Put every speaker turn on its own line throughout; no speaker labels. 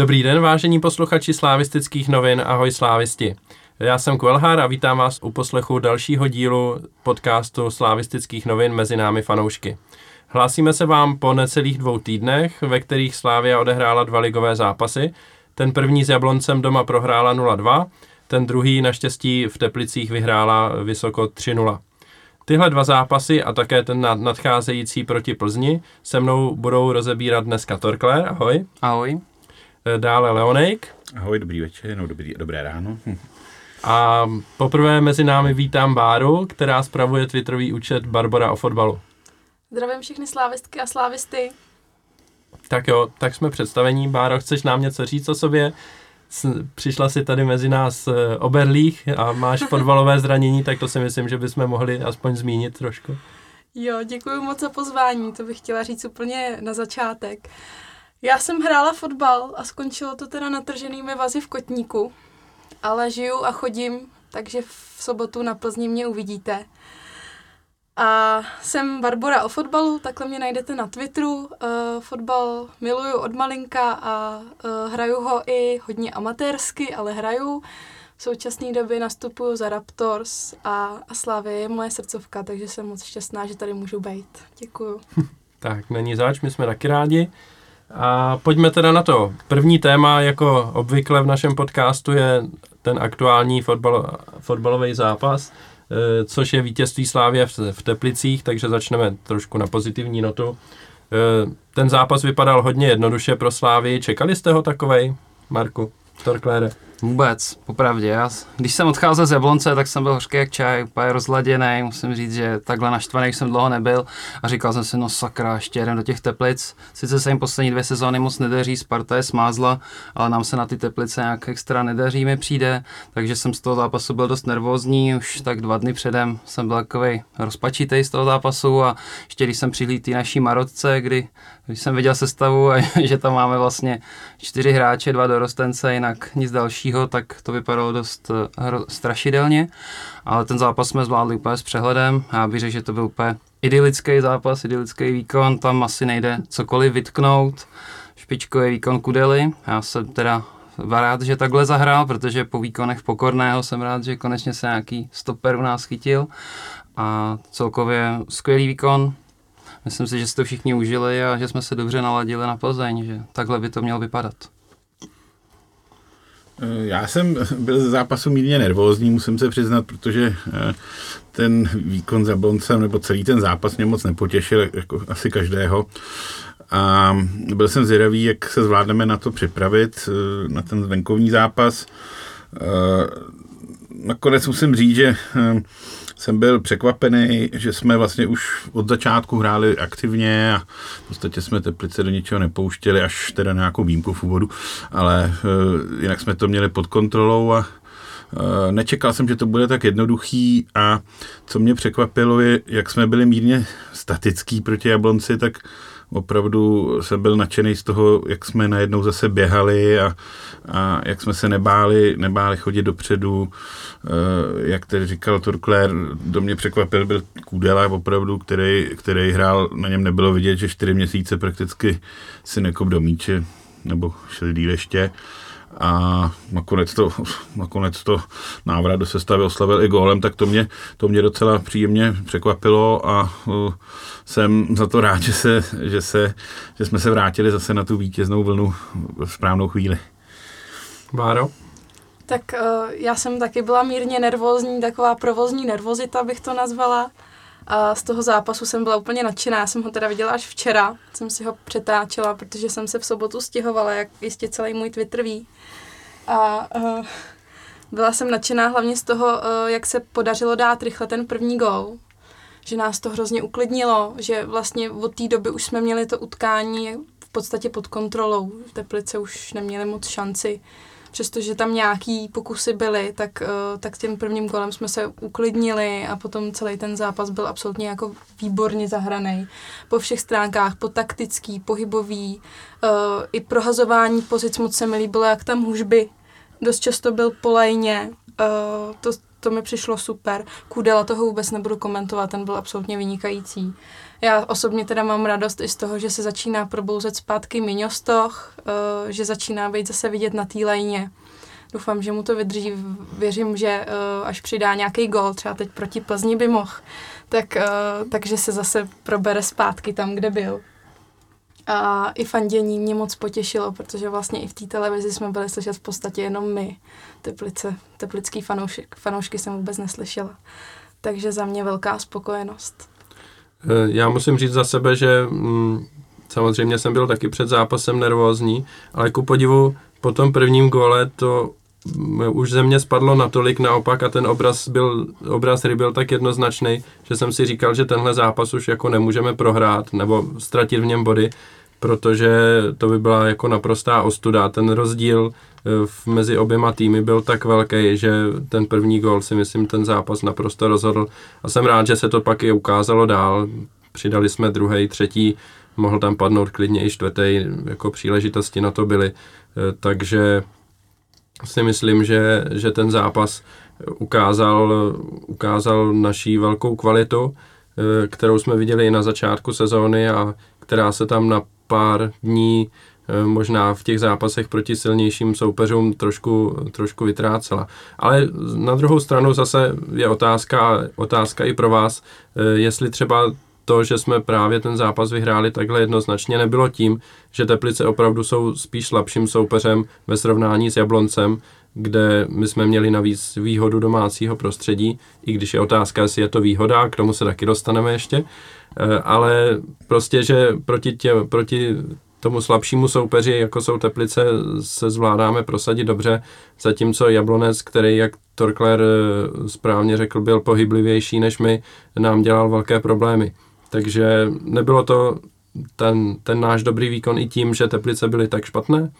Dobrý den, vážení posluchači slávistických novin, ahoj slávisti. Já jsem Kvelhár a vítám vás u poslechu dalšího dílu podcastu slávistických novin mezi námi fanoušky. Hlásíme se vám po necelých dvou týdnech, ve kterých Slávia odehrála dva ligové zápasy. Ten první s Jabloncem doma prohrála 0-2, ten druhý naštěstí v Teplicích vyhrála vysoko 3-0. Tyhle dva zápasy a také ten nadcházející proti Plzni se mnou budou rozebírat dneska Torkler, ahoj.
Ahoj.
Eh, dále Leonejk.
Ahoj, dobrý večer, no dobrý, dobré ráno.
A poprvé mezi námi vítám Báru, která spravuje twitterový účet Barbara o fotbalu.
Zdravím všechny slávistky a slávisty.
Tak jo, tak jsme představení. Báro, chceš nám něco říct o sobě? Přišla si tady mezi nás eh, oberlých a máš fotbalové zranění, tak to si myslím, že bychom mohli aspoň zmínit trošku.
Jo, děkuji moc za pozvání, to bych chtěla říct úplně na začátek. Já jsem hrála fotbal a skončilo to teda natrženými vazy v Kotníku, ale žiju a chodím, takže v sobotu na Plzni mě uvidíte. A jsem Barbora o fotbalu, takhle mě najdete na Twitteru. Uh, fotbal miluju od malinka a uh, hraju ho i hodně amatérsky, ale hraju. V současné době nastupuju za Raptors a, a Slávě je moje srdcovka, takže jsem moc šťastná, že tady můžu být. Děkuju.
tak, není zač, my jsme taky rádi. A pojďme teda na to. První téma, jako obvykle v našem podcastu, je ten aktuální fotbal, fotbalový zápas, eh, což je vítězství Slávě v Teplicích, takže začneme trošku na pozitivní notu. Eh, ten zápas vypadal hodně jednoduše pro Slávy. Čekali jste ho takovej, Marku? Torklére?
Vůbec, popravdě. Já, když jsem odcházel z Jablonce, tak jsem byl hořký jak čaj, úplně rozladěný. Musím říct, že takhle naštvaný jsem dlouho nebyl a říkal jsem si, no sakra, ještě jdem do těch teplic. Sice se jim poslední dvě sezóny moc nedaří, Sparta je smázla, ale nám se na ty teplice nějak extra nedaří, mi přijde, takže jsem z toho zápasu byl dost nervózní, už tak dva dny předem jsem byl takový rozpačitý z toho zápasu a ještě když jsem přihlídl té naší Marotce, kdy když jsem viděl sestavu a že tam máme vlastně čtyři hráče, dva dorostence, jinak nic dalšího, tak to vypadalo dost eh, hro, strašidelně, ale ten zápas jsme zvládli úplně s přehledem. Já bych řekl, že to byl úplně idylický zápas, idylický výkon, tam asi nejde cokoliv vytknout. Špičkový výkon Kudely, já jsem teda rád, že takhle zahrál, protože po výkonech Pokorného jsem rád, že konečně se nějaký stoper u nás chytil a celkově skvělý výkon, myslím si, že si to všichni užili a že jsme se dobře naladili na Plzeň, že takhle by to mělo vypadat.
Eh, já jsem byl ze zápasu mírně nervózní, musím se přiznat, protože eh, ten výkon za Boncem nebo celý ten zápas mě moc nepotěšil, jako asi každého. A byl jsem zvědavý, jak se zvládneme na to připravit, eh, na ten venkovní zápas. Nakonec musím říct, že jsem byl překvapený, že jsme vlastně už od začátku hráli aktivně a v podstatě jsme Teplice do ničeho nepouštěli, až teda nějakou výjimku v úvodu, ale uh, jinak jsme to měli pod kontrolou a uh, nečekal jsem, že to bude tak jednoduchý a co mě překvapilo je, jak jsme byli mírně statický proti Jablonci, tak opravdu jsem byl nadšený z toho, jak jsme najednou zase běhali a, a jak jsme se nebáli, nebáli chodit dopředu. Eh, jak tedy říkal Turkler, do mě překvapil byl Kudela opravdu, který, který hrál, na něm nebylo vidět, že čtyři měsíce prakticky si nekop do míče nebo šel díl ještě a nakonec to, nakonec to návrat do sestavy oslavil i gólem, tak to mě, to mě docela příjemně překvapilo a uh, jsem za to rád, že, se, že, se, že jsme se vrátili zase na tu vítěznou vlnu v správnou chvíli.
Báro?
Tak uh, já jsem taky byla mírně nervózní, taková provozní nervozita bych to nazvala. A z toho zápasu jsem byla úplně nadšená. Já jsem ho teda viděla až včera. Jsem si ho přetáčela, protože jsem se v sobotu stěhovala, jak jistě celý můj Twitter ví. A uh, byla jsem nadšená hlavně z toho, uh, jak se podařilo dát rychle ten první gol. Že nás to hrozně uklidnilo, že vlastně od té doby už jsme měli to utkání v podstatě pod kontrolou. V Teplice už neměli moc šanci přestože tam nějaký pokusy byly, tak, uh, tak tím prvním kolem jsme se uklidnili a potom celý ten zápas byl absolutně jako výborně zahraný. Po všech stránkách, po taktický, pohybový, uh, i prohazování pozic moc se mi líbilo, jak tam hůžby dost často byl po lajně. Uh, to, to mi přišlo super. Kudela toho vůbec nebudu komentovat, ten byl absolutně vynikající. Já osobně teda mám radost i z toho, že se začíná probouzet zpátky Miňostoch, uh, že začíná být zase vidět na té lajně. Doufám, že mu to vydrží. Věřím, že uh, až přidá nějaký gol, třeba teď proti Plzni by mohl, tak, uh, takže se zase probere zpátky tam, kde byl. A i fandění mě moc potěšilo, protože vlastně i v té televizi jsme byli slyšet v podstatě jenom my. Teplice, teplický fanoušek, fanoušky jsem vůbec neslyšela. Takže za mě velká spokojenost.
Eh, já musím říct za sebe, že mm, samozřejmě jsem byl taky před zápasem nervózní, ale ku podivu po tom prvním gole to mm, už ze mě spadlo natolik naopak a ten obraz, byl, obraz hry byl tak jednoznačný, že jsem si říkal, že tenhle zápas už jako nemůžeme prohrát nebo ztratit v něm body, protože to by byla jako naprostá ostuda. Ten rozdíl eh, mezi oběma týmy byl tak velký, že ten první gol si myslím ten zápas naprosto rozhodl a jsem rád, že se to pak i ukázalo dál. Přidali jsme druhý, třetí, mohl tam padnout klidně i čtvrtý, jako příležitosti na to byly, eh, takže si myslím, že, že ten zápas ukázal, ukázal naší velkou kvalitu, eh, kterou jsme viděli i na začátku sezóny a která se tam na pár dní eh, možná v těch zápasech proti silnějším soupeřům trošku, trošku vytrácela. Ale na druhou stranu zase je otázka, otázka i pro vás, eh, jestli třeba to, že jsme právě ten zápas vyhráli takhle jednoznačně, nebylo tím, že Teplice opravdu jsou spíš slabším soupeřem ve srovnání s Jabloncem, kde my jsme měli navíc výhodu domácího prostředí, i když je otázka, jestli je to výhoda, k tomu se taky dostaneme ještě, eh, ale prostě, že proti, tě, proti tomu slabšímu soupeři, jako jsou Teplice, se zvládáme prosadit dobře, zatímco Jablonec, který, jak Torkler eh, správně řekl, byl pohyblivější než my, nám dělal velké problémy. Takže nebylo to ten, ten náš dobrý výkon i tím, že Teplice byly tak špatné,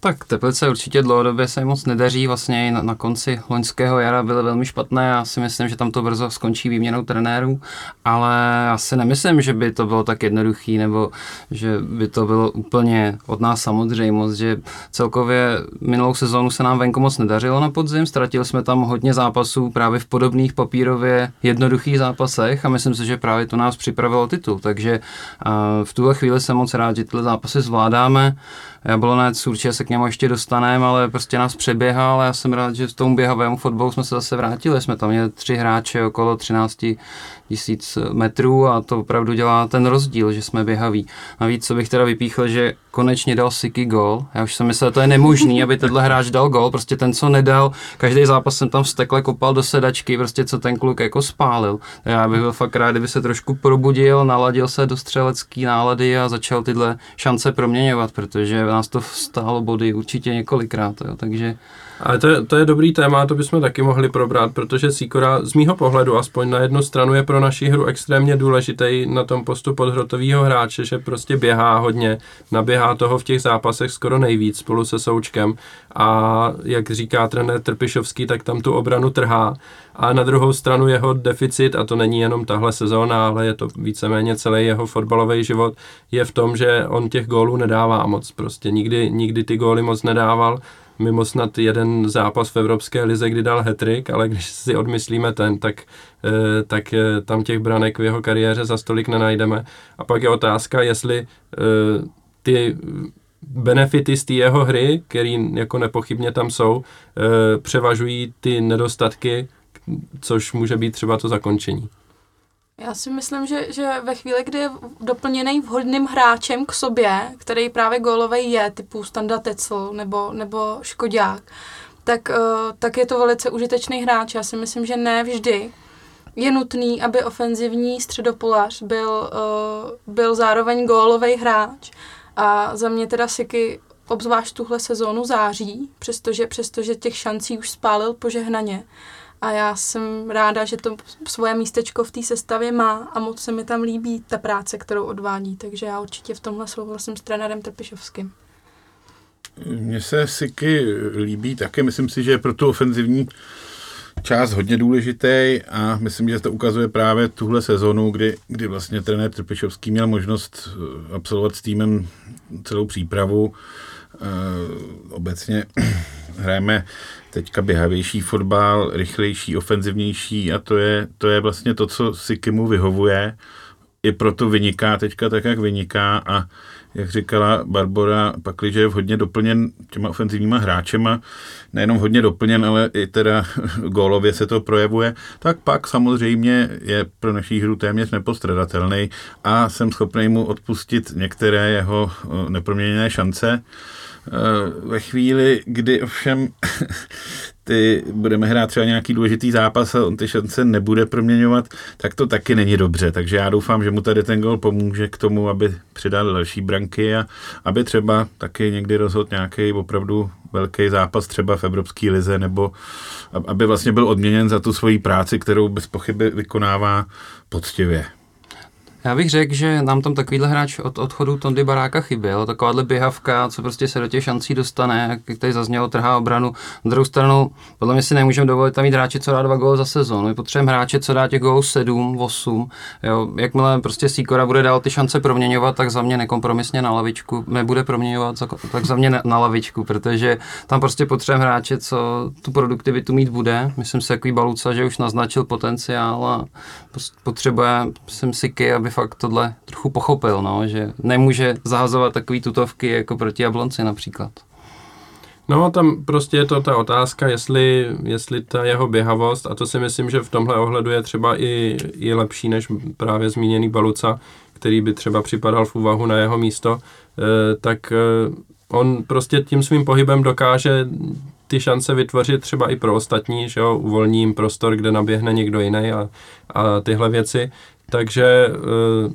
tak Teplice určitě dlouhodobě se moc nedaří, vlastně i na, na konci loňského jara byly velmi špatné, já si myslím, že tam to brzo skončí výměnou trenérů, ale já si nemyslím, že by to bylo tak jednoduchý, nebo že by to bylo úplně od nás samozřejmost, že celkově minulou sezónu se nám venku moc nedařilo na podzim, ztratili jsme tam hodně zápasů právě v podobných papírově jednoduchých zápasech a myslím si, že právě to nás připravilo titul, takže uh, v tuhle chvíli jsem moc rád, že tyhle zápasy zvládáme, Jablonec určitě se k němu ještě dostaneme, ale prostě nás přeběhal a já jsem rád, že v tom běhavému fotbalu jsme se zase vrátili. Jsme tam měli tři hráče okolo 13 tisíc metrů a to opravdu dělá ten rozdíl, že jsme běhaví. Navíc, co bych teda vypíchl, že konečně dal Siky gol. Já už jsem myslel, že to je nemožný, aby tenhle hráč dal gol. Prostě ten, co nedal, každý zápas jsem tam vstekle kopal do sedačky, prostě co ten kluk jako spálil. Já bych byl fakt rád, kdyby se trošku probudil, naladil se do střelecký nálady a začal tyhle šance proměňovat, protože nás to stálo body určitě několikrát. Jo. Takže
ale to je, to je dobrý téma, to bychom taky mohli probrat, protože Sikora z mýho pohledu aspoň na jednu stranu je pro naši hru extrémně důležitý na tom postu podhrotového hráče, že prostě běhá hodně, naběhá toho v těch zápasech skoro nejvíc spolu se Součkem a jak říká trenér Trpišovský, tak tam tu obranu trhá. A na druhou stranu jeho deficit, a to není jenom tahle sezóna, ale je to víceméně celý jeho fotbalový život, je v tom, že on těch gólů nedává moc. Prostě nikdy, nikdy ty góly moc nedával mimo snad jeden zápas v Evropské lize, kdy dal hetrik, ale když si odmyslíme ten, tak, eh, tak eh, tam těch branek v jeho kariéře za stolik nenajdeme. A pak je otázka, jestli eh, ty benefity z té jeho hry, který jako nepochybně tam jsou, převažují ty nedostatky, což může být třeba to zakončení.
Já si myslím, že, že ve chvíli, kdy je doplněný vhodným hráčem k sobě, který právě gólový je, typu Standa Tecl nebo, nebo Škodák, tak, uh, tak je to velice užitečný hráč. Já si myslím, že ne vždy je nutný, aby ofenzivní středopolař byl, uh, byl zároveň gólový hráč. A za mě teda Siky obzvlášť tuhle sezónu září, přestože, přestože těch šancí už spálil požehnaně a já jsem ráda, že to svoje místečko v té sestavě má a moc se mi tam líbí ta práce, kterou odvádí, takže já určitě v tomhle souhlasím s trenérem Trpišovským.
Mně se Siky líbí také, myslím si, že je pro tu ofenzivní část hodně důležitý a myslím, že to ukazuje právě tuhle sezonu, kdy, kdy vlastně trenér Trpišovský měl možnost absolvovat s týmem celou přípravu. E, obecně hrajeme teďka běhavější fotbal, rychlejší, ofenzivnější a to je, to je vlastně to, co si Kimu vyhovuje. I proto vyniká teďka tak, jak vyniká a jak říkala Barbora, pakliže je hodně doplněn těma ofenzivníma hráčema, nejenom hodně doplněn, ale i teda gólově se to projevuje, tak pak samozřejmě je pro naší hru téměř nepostradatelný a jsem schopný mu odpustit některé jeho eh, neproměněné šance. Eh, ve chvíli, kdy ovšem ty budeme hrát třeba nějaký důležitý zápas a on ty šance nebude proměňovat, tak to taky není dobře. Takže já doufám, že mu tady ten gol pomůže k tomu, aby přidal další branky a aby třeba taky někdy rozhodl nějaký opravdu velký zápas třeba v Evropské lize, nebo aby vlastně byl odměněn za tu svoji práci, kterou bez pochyby vykonává poctivě.
Já bych řekl, že nám tam takovýhle hráč od odchodu Tondy Baráka chyběl, takováhle běhavka, co prostě se do těch šancí dostane, jak tady zaznělo, trhá obranu. Na druhou stranu, podle mě si nemůžeme dovolit tam mít hráče, co dá dva góly za sezónu. My potřebujeme hráče, co dá těch gólů 7, 8. Jo, jakmile prostě Sikora bude dál ty šance proměňovat, tak za mě nekompromisně na lavičku, nebude proměňovat, tak za mě na lavičku, protože tam prostě potřebujeme hráče, co tu produktivitu mít bude. Myslím si, takový Baluca, že už naznačil potenciál a potřebuje, jsem Siky, aby fakt tohle trochu pochopil, no, že nemůže zahazovat takový tutovky jako proti Jablonci například.
No, tam prostě je to ta otázka, jestli, jestli ta jeho běhavost, a to si myslím, že v tomhle ohledu je třeba i, i lepší než právě zmíněný Baluca, který by třeba připadal v úvahu na jeho místo, eh, tak eh, on prostě tím svým pohybem dokáže ty šance vytvořit třeba i pro ostatní, že jo, uvolní jim prostor, kde naběhne někdo jiný a, a tyhle věci. Takže eh,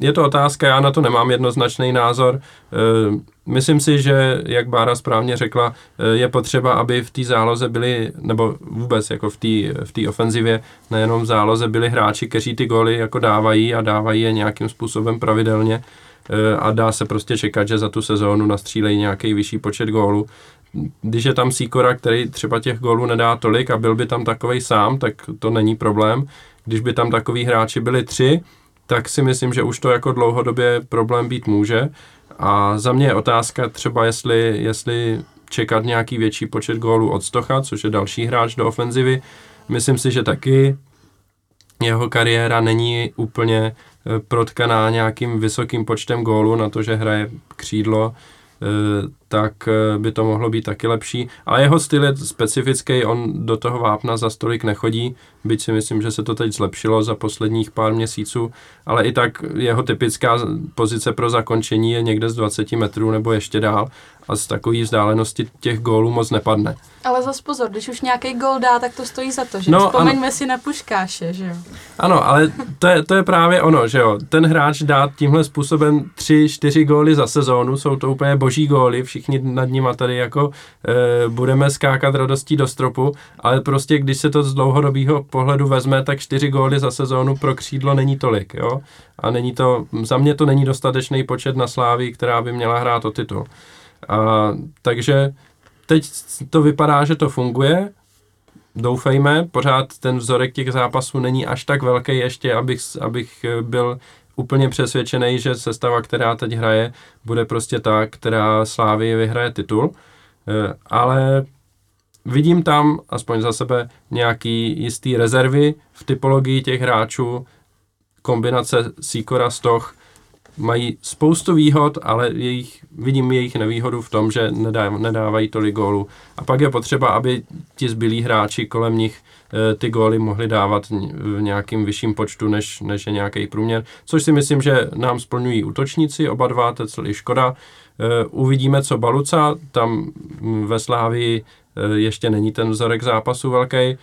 je to otázka, já na to nemám jednoznačný názor. Eh, myslím si, že, jak Bára správně řekla, eh, je potřeba, aby v té záloze byli, nebo vůbec jako v té v ofenzivě, nejenom v záloze byli hráči, kteří ty góly jako dávají a dávají je nějakým způsobem pravidelně a dá se prostě čekat, že za tu sezónu nastřílejí nějaký vyšší počet gólů. Když je tam Sikora, který třeba těch gólů nedá tolik a byl by tam takový sám, tak to není problém. Když by tam takový hráči byli tři, tak si myslím, že už to jako dlouhodobě problém být může. A za mě je otázka třeba, jestli, jestli čekat nějaký větší počet gólů od Stocha, což je další hráč do ofenzivy. Myslím si, že taky jeho kariéra není úplně eh, protkaná nějakým vysokým počtem gólů na to, že hraje křídlo, Eh, tak eh, by to mohlo být taky lepší. Ale jeho styl je specifický, on do toho vápna za stolik nechodí, byť si myslím, že se to teď zlepšilo za posledních pár měsíců, ale i tak jeho typická pozice pro zakončení je někde z 20 metrů nebo ještě dál a z takové vzdálenosti těch gólů moc nepadne.
Ale zas pozor, když už nějaký gól dá, tak to stojí za to, že? No, Vzpomeňme ano. si na Puškáše, že jo?
Ano, ale to je, to je právě ono, že jo? Ten hráč dá tímhle způsobem tři, čtyři góly za sezónu, jsou to úplně boží góly, všichni nad nima tady jako e, budeme skákat radostí do stropu, ale prostě když se to z dlouhodobého pohledu vezme, tak čtyři góly za sezónu pro křídlo není tolik, jo? A není to, za mě to není dostatečný počet na Slávii, která by měla hrát o titul. A, takže teď to vypadá, že to funguje, doufejme, pořád ten vzorek těch zápasů není až tak velký ještě, abych, abych byl úplně přesvědčený, že sestava, která teď hraje, bude prostě ta, která Slávy vyhraje titul. E, ale vidím tam, aspoň za sebe, nějaký jistý rezervy v typologii těch hráčů, kombinace Sikora, Stoch, mají spoustu výhod, ale jejich, vidím jejich nevýhodu v tom, že nedá, nedávají tolik gólů. A pak je potřeba, aby ti zbylí hráči kolem nich e, ty góly mohli dávat v nějakým vyšším počtu, než, než je nějaký průměr. Což si myslím, že nám splňují útočníci, oba dva, Tecel i Škoda. E, uvidíme, co Baluca, tam ve Slávii e, ještě není ten vzorek zápasu velký.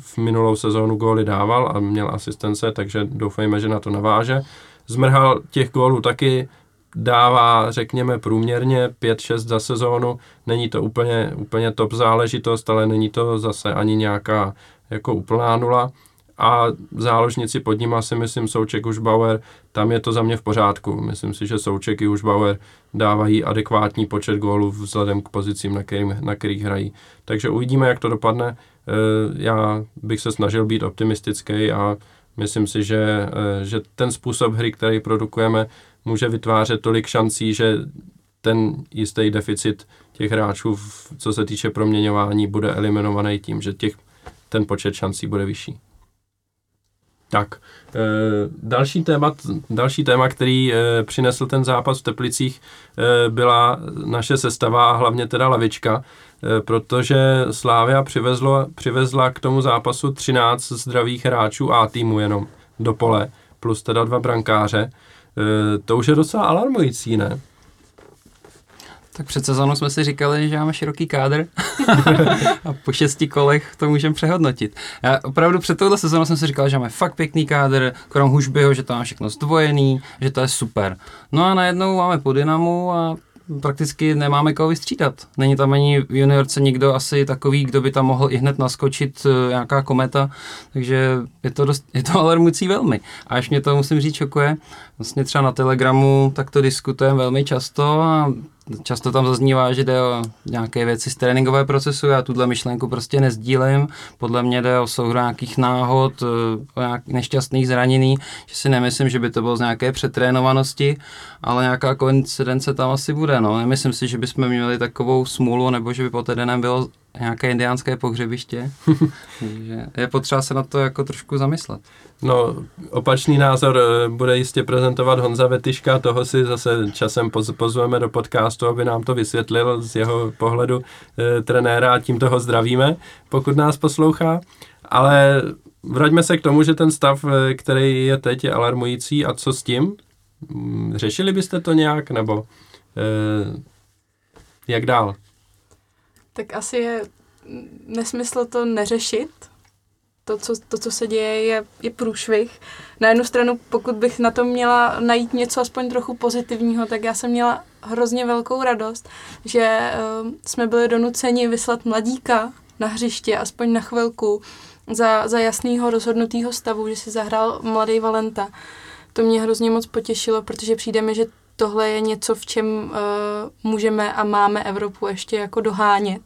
V minulou sezónu góly dával a měl asistence, takže doufejme, že na to naváže. Zmrhal těch gólů taky dává, řekněme, průměrně 5-6 za sezónu. Není to úplně, úplně top záležitost, ale není to zase ani nějaká jako úplná nula. A záložníci pod nima si myslím Souček už Bauer, tam je to za mě v pořádku. Myslím si, že Souček i už Bauer dávají adekvátní počet gólů vzhledem k pozicím, na, kterým, na kterých hrají. Takže uvidíme, jak to dopadne. E, já bych se snažil být optimistický a Myslím si, že, eh, že ten způsob hry, který produkujeme, může vytvářet tolik šancí, že ten jistý deficit těch hráčů, co se týče proměňování, bude eliminovaný tím, že těch, ten počet šancí bude vyšší. Tak, e, další, téma, další téma, který e, přinesl ten zápas v Teplicích, e, byla naše sestava a hlavně teda lavička, protože Slávia přivezlo, přivezla k tomu zápasu 13 zdravých hráčů A týmu jenom do pole, plus teda dva brankáře. E, to už je docela alarmující, ne?
Tak před sezónou jsme si říkali, že máme široký kádr a po šesti kolech to můžeme přehodnotit. Já opravdu před touhle sezónou jsem si říkal, že máme fakt pěkný kádr, krom Hušbyho, že to má všechno zdvojený, že to je super. No a najednou máme po Dynamu a prakticky nemáme koho vystřídat. Není tam ani v juniorce nikdo asi takový, kdo by tam mohl i hned naskočit uh, nějaká kometa, takže je to, dost, je to alarmující velmi. A až mě to musím říct šokuje, vlastně třeba na Telegramu tak to diskutujeme velmi často a často tam zaznívá, že jde o nějaké věci z tréninkové procesu, já tuhle myšlenku prostě nezdílím, podle mě jde o souhru nějakých náhod, eh, o nějakých nešťastných zranění, že si nemyslím, že by to bylo z nějaké přetrénovanosti, ale nějaká koincidence tam asi bude, no. Nemyslím si, že bychom měli takovou smůlu, nebo že by po týdenem bylo nějaké indiánské pohřebiště, je potřeba se na to jako trošku zamyslet.
No, opačný názor eh, bude jistě prezentovat Honza Vetyška, toho si zase časem poz, pozveme do podcastu, aby nám to vysvětlil z jeho pohledu e, trenéra a tím toho zdravíme, pokud nás poslouchá. Ale vraťme se k tomu, že ten stav, eh, který je teď, je alarmující a co s tím? Mm, řešili byste to nějak, nebo e, jak dál?
Tak asi je nesmysl to neřešit. To, co, to, co se děje, je, je průšvih. Na jednu stranu, pokud bych na tom měla najít něco aspoň trochu pozitivního, tak já jsem měla hrozně velkou radost, že uh, jsme byli donuceni vyslat mladíka na hřiště, aspoň na chvilku, za, za jasného rozhodnutého stavu, že si zahrál mladý Valenta. To mě hrozně moc potěšilo, protože přijde mi, že tohle je něco, v čem uh, můžeme a máme Evropu ještě jako dohánět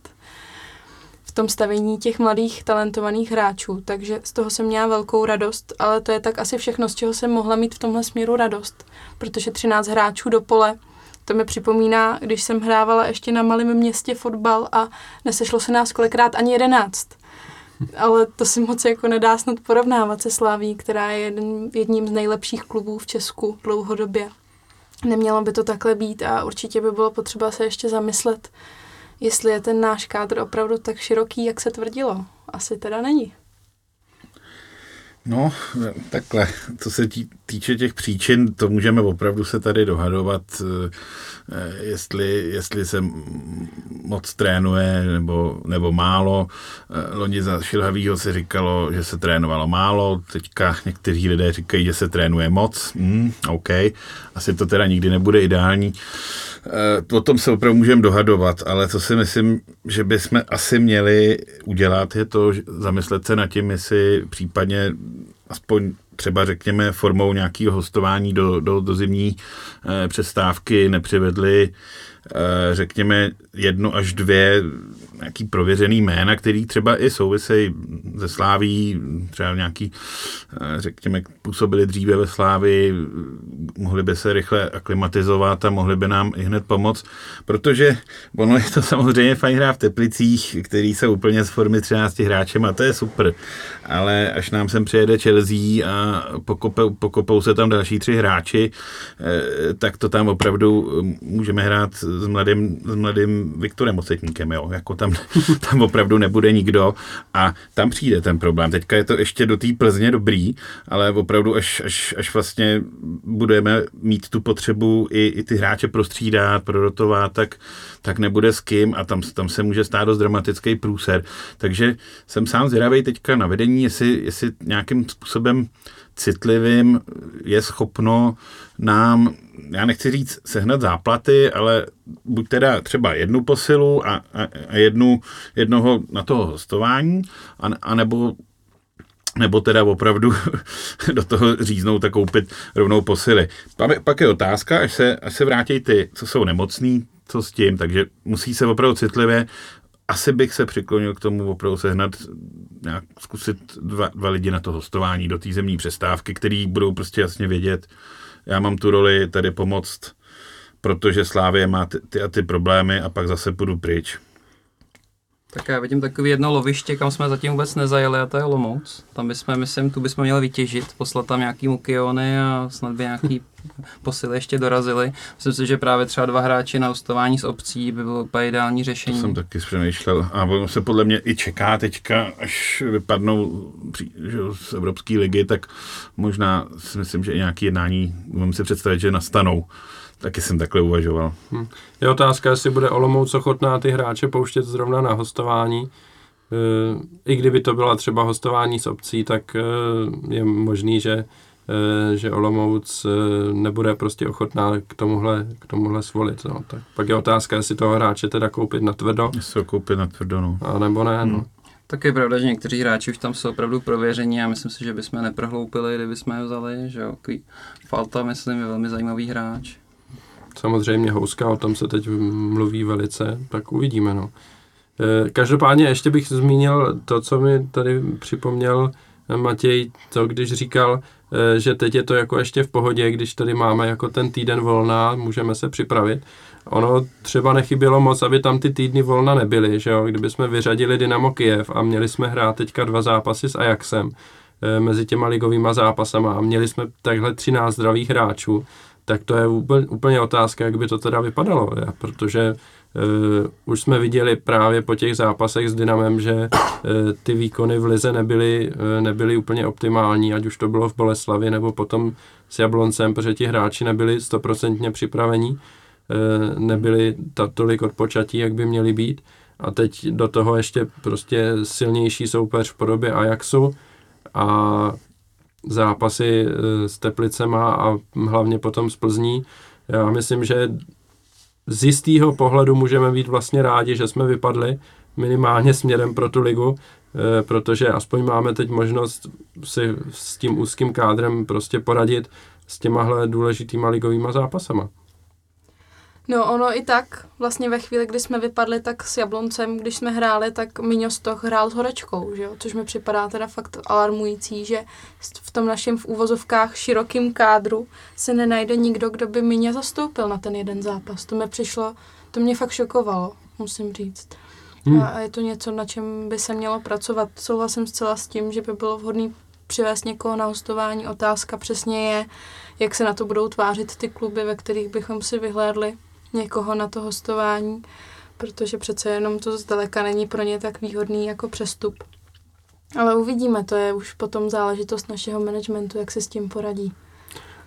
tom stavění těch mladých talentovaných hráčů, takže z toho jsem měla velkou radost, ale to je tak asi všechno, z čeho jsem mohla mít v tomhle směru radost, protože 13 hráčů do pole, to mi připomíná, když jsem hrávala ještě na malém městě fotbal a nesešlo se nás kolikrát ani 11. Ale to si moc jako nedá snad porovnávat se Sláví, která je jedním z nejlepších klubů v Česku dlouhodobě. Nemělo by to takhle být a určitě by bylo potřeba se ještě zamyslet, jestli je ten náš kádr opravdu tak široký, jak se tvrdilo. Asi teda není.
No, takhle, co se týče těch příčin, to můžeme opravdu se tady dohadovat, eh, jestli, jestli se moc trénuje nebo, nebo málo. Eh, loni za Šilhavýho se říkalo, že se trénovalo málo, teďka někteří lidé říkají, že se trénuje moc. Hmm, OK, asi to teda nikdy nebude ideální. O tom se opravdu můžeme dohadovat, ale co si myslím, že bychom asi měli udělat, je to zamyslet se nad tím, jestli případně aspoň třeba řekněme formou nějakého hostování do, do, do zimní eh, přestávky nepřivedli eh, řekněme jedno až dvě nějaký prověřený jména, který třeba i souvisejí ze Sláví, třeba nějaký, eh, řekněme, působili dříve ve Slávi, mohli by se rychle aklimatizovat a mohli by nám i hned pomoct, protože ono je to samozřejmě fajn hra v Teplicích, který jsou úplně z formy 13 hráčem a to je super, ale až nám sem přijede Chelsea a pokopou, pokopou se tam další tři hráči, eh, tak to tam opravdu můžeme hrát s mladým, s mladým Viktorem Ocetníkem, jo, jako tam tam, tam opravdu nebude nikdo a tam přijde ten problém. Teďka je to ještě do té Plzně dobrý, ale opravdu až, až, až vlastně budeme mít tu potřebu i, i ty hráče prostřídat, prorotovat, tak, tak nebude s kým a tam, tam se může stát dost dramatický průser. Takže jsem sám zvědavý teďka na vedení, jestli, jestli nějakým způsobem citlivým je schopno nám, já nechci říct sehnat záplaty, ale buď teda třeba jednu posilu a, a, a jednu, jednoho na toho hostování, a, a nebo nebo teda opravdu do toho říznout a koupit rovnou posily. Pak je otázka, až se, až se vrátí ty, co jsou nemocní, co s tím, takže musí se opravdu citlivě asi bych se přiklonil k tomu opravdu sehnat, nějak zkusit dva, dva lidi na to hostování do té zemní přestávky, který budou prostě jasně vědět, já mám tu roli tady pomoct protože Slávě má ty, ty a ty problémy a pak zase půjdu pryč.
Tak já vidím takový jedno loviště, kam jsme zatím vůbec nezajeli a to je Olomouc. Tam bychom, myslím, tu bychom měli vytěžit, poslat tam nějaký mukiony a snad by nějaký posily ještě dorazily. Myslím si, že právě třeba dva hráči na hostování z obcí by bylo úplně ideální řešení.
To jsem taky přemýšlel. A ono se podle mě i čeká teďka, až vypadnou že, z Evropské ligy, tak možná si myslím, že i nějaké jednání, můžeme si představit, že nastanou. Taky jsem takhle uvažoval.
Hmm. Je otázka, jestli bude Olomouc ochotná ty hráče pouštět zrovna na hostování. E, I kdyby to byla třeba hostování s obcí, tak e, je možný, že, e, že Olomouc nebude prostě ochotná k tomuhle, k tomuhle svolit. No. Tak pak je otázka, jestli toho hráče teda koupit na tvrdo.
Jestli ho koupit na tvrdo, no.
A nebo ne, hmm. no.
Tak je pravda, že někteří hráči už tam jsou opravdu prověření a myslím si, že bychom neprohloupili, kdybychom je vzali, že jo. Falta, myslím, je velmi zajímavý hráč.
Samozřejmě Houska, o tom se teď mluví velice, tak uvidíme. No. E, každopádně ještě bych zmínil to, co mi tady připomněl Matěj, to když říkal, e, že teď je to jako ještě v pohodě, když tady máme jako ten týden volná, můžeme se připravit. Ono třeba nechybělo moc, aby tam ty týdny volna nebyly, že jo? Kdyby jsme vyřadili Dynamo Kiev a měli jsme hrát teďka dva zápasy s Ajaxem e, mezi těma ligovýma zápasama a měli jsme takhle 13 zdravých hráčů, tak to je úplně, úplně otázka, jak by to teda vypadalo, ja, protože uh, už jsme viděli právě po těch zápasech s Dynamem, že uh, ty výkony v Lize nebyly, uh, nebyly úplně optimální, ať už to bylo v Boleslavi nebo potom s Jabloncem, protože ti hráči nebyli stoprocentně připravení, uh, nebyli ta, tolik odpočatí, jak by měli být. A teď do toho ještě prostě silnější soupeř v podobě Ajaxu a zápasy eh, s Teplicema a hlavně potom s Plzní. Já myslím, že z jistého pohledu můžeme být vlastně rádi, že jsme vypadli minimálně směrem pro tu ligu, eh, protože aspoň máme teď možnost si s tím úzkým kádrem prostě poradit s těmahle důležitýma ligovýma zápasama.
No ono i tak, vlastně ve chvíli, kdy jsme vypadli, tak s Jabloncem, když jsme hráli, tak Miňo Stoch hrál s Horečkou, že jo? což mi připadá teda fakt alarmující, že v tom našem v úvozovkách širokým kádru se nenajde nikdo, kdo by Miňa zastoupil na ten jeden zápas. To mi přišlo, to mě fakt šokovalo, musím říct. Hmm. A je to něco, na čem by se mělo pracovat. Souhlasím zcela s tím, že by bylo vhodné přivést někoho na hostování. Otázka přesně je, jak se na to budou tvářit ty kluby, ve kterých bychom si vyhlédli někoho na to hostování, protože přece jenom to zdaleka není pro ně tak výhodný jako přestup. Ale uvidíme, to je už potom záležitost našeho managementu, jak se s tím poradí.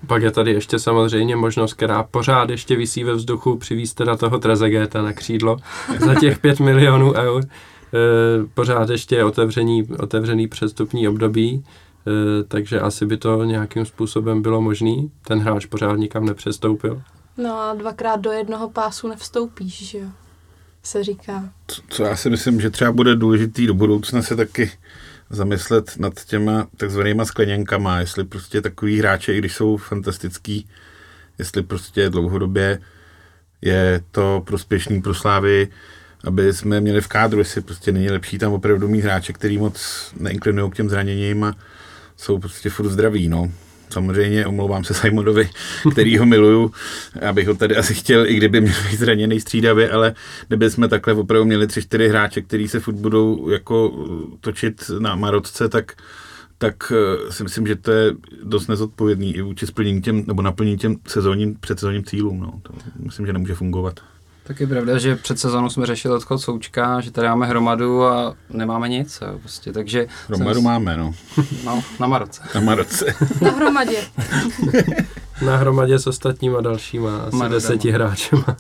Pak je tady ještě samozřejmě možnost, která pořád ještě visí ve vzduchu, přivízt teda toho Trezegeta na křídlo za těch 5 milionů eur. E, pořád ještě je otevřený, otevřený přestupní období, e, takže asi by to nějakým způsobem bylo možný. Ten hráč pořád nikam nepřestoupil.
No a dvakrát do jednoho pásu nevstoupíš, že jo? Se říká.
Co, co já si myslím, že třeba bude důležitý do budoucna se taky zamyslet nad těma takzvanýma skleněnkama, jestli prostě takový hráče, i když jsou fantastický, jestli prostě dlouhodobě je to prospěšný pro Slávy, aby jsme měli v kádru, jestli prostě není lepší tam opravdu mít hráče, který moc neinklinují k těm zraněním a jsou prostě furt zdraví, no. Samozřejmě omlouvám se Simonovi, který ho miluju, abych ho tady asi chtěl, i kdyby měl být zraněný střídavě, ale kdyby jsme takhle opravdu měli tři, čtyři hráče, kteří se furt budou jako točit na Marotce, tak tak eh, si myslím, že to je dost nezodpovědný i vůči splnění těm, nebo naplnění těm sezónním, předsezónním cílům. No. To myslím, že nemůže fungovat.
Tak je pravda, že před sezónou jsme řešili odchod Součka, že tady máme hromadu a nemáme nic. Jo, prostě, takže
hromadu jsem... máme, no.
No, na Maroce.
Na Maroce.
na hromadě.
na hromadě s ostatníma dalšíma, asi Marodama. deseti hráčema.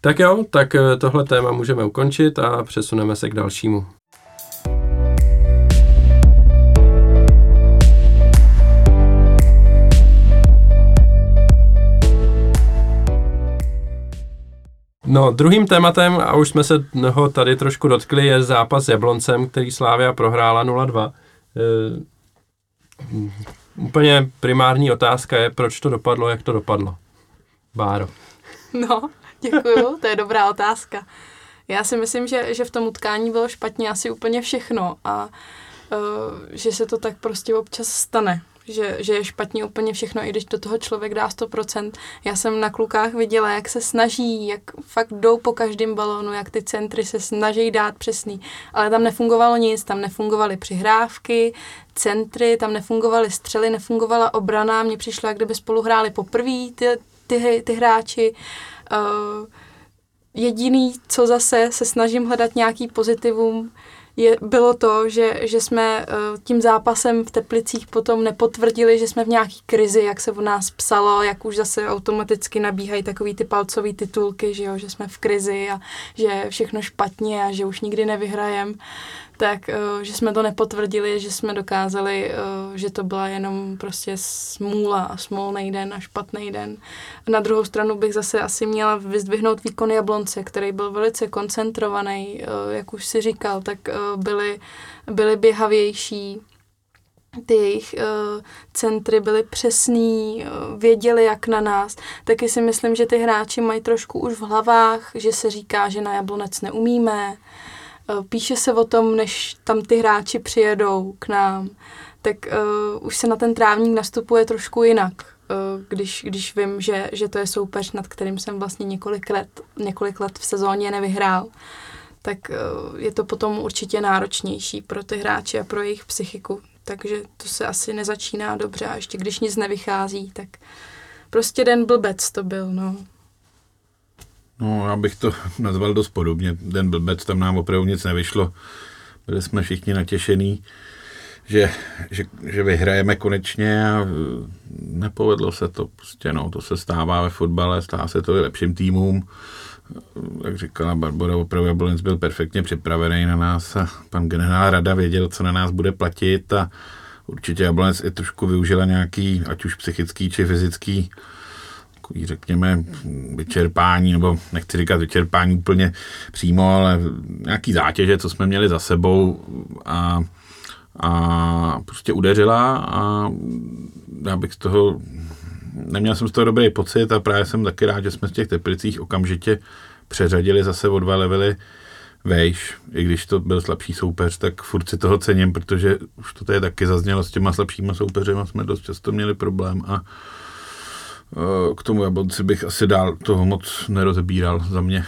Tak jo, tak eh, tohle téma můžeme ukončit a přesuneme se k dalšímu. No, druhým tématem, a už jsme se ho tady trošku dotkli, je zápas s Jabloncem, který Slávia prohrála 0-2. E, úplně primární otázka je, proč to dopadlo, jak to dopadlo. Báro.
No, děkuju, to je dobrá otázka. Já si myslím, že, že v tom utkání bylo špatně asi úplně všechno a uh, že se to tak prostě občas stane že, že je špatně úplně všechno, i když do toho člověk dá 100%. Já jsem na klukách viděla, jak se snaží, jak fakt jdou po každém balónu, jak ty centry se snaží dát přesný, ale tam nefungovalo nic, tam nefungovaly přihrávky, centry, tam nefungovaly střely, nefungovala obrana, mně přišlo, jak kdyby spolu hráli poprvé ty, ty, ty hráči. Uh, jediný, co zase se snažím hledat nějaký pozitivum, je, bylo to, že, že jsme uh, tím zápasem v Teplicích potom nepotvrdili, že jsme v nějaký krizi, jak se o nás psalo, jak už zase automaticky nabíhají takový ty palcový titulky, že, jo, že jsme v krizi a že všechno špatně a že už nikdy nevyhrajem tak eh, že jsme to nepotvrdili, že jsme dokázali, eh, že to byla jenom prostě smůla a smolný den a špatný den. Na druhou stranu bych zase asi měla vyzdvihnout výkon Jablonce, který byl velice koncentrovaný, eh, jak už si říkal, tak byly, byly běhavější, ty jejich uh, centry byly přesný, uh, věděli jak na nás. Taky si myslím, že ty hráči mají trošku už v hlavách, že se říká, že na Jablonec neumíme, píše se o tom, než tam ty hráči přijedou k nám, tak uh, už se na ten trávník nastupuje trošku jinak. Uh, když, když vím, že, že to je soupeř, nad kterým jsem vlastně několik let, několik let v sezóně nevyhrál, tak uh, je to potom určitě náročnější pro ty hráče a pro jejich psychiku. Takže to se asi nezačíná dobře a ještě když nic nevychází, tak prostě den blbec to byl, no.
No, já bych to nazval dost podobně. Den blbec, tam nám opravdu nic nevyšlo. Byli jsme všichni natěšení, že, že, že vyhrajeme konečně a e, nepovedlo se to. Prostě no, to se stává ve fotbale, stává se to i lepším týmům. Jak říkala Barbara, opravdu Jablonec byl perfektně připravený na nás a pan generál Rada věděl, co na nás bude platit a určitě Jablonec i trošku využila nějaký, ať už psychický či fyzický takový, řekněme, vyčerpání, nebo nechci říkat vyčerpání úplně přímo, ale nějaký zátěže, co jsme měli za sebou a, a prostě udeřila a já bych z toho, neměl jsem z toho dobrý pocit a právě jsem taky rád, že jsme z těch teplicích okamžitě přeřadili zase o dva levely vejš, i když to byl slabší soupeř, tak furt si toho cením, protože už to tady taky zaznělo, s těma slabšíma soupeřema jsme dost často měli problém a k tomu Jablonci bych asi dál toho moc nerozebíral za mě.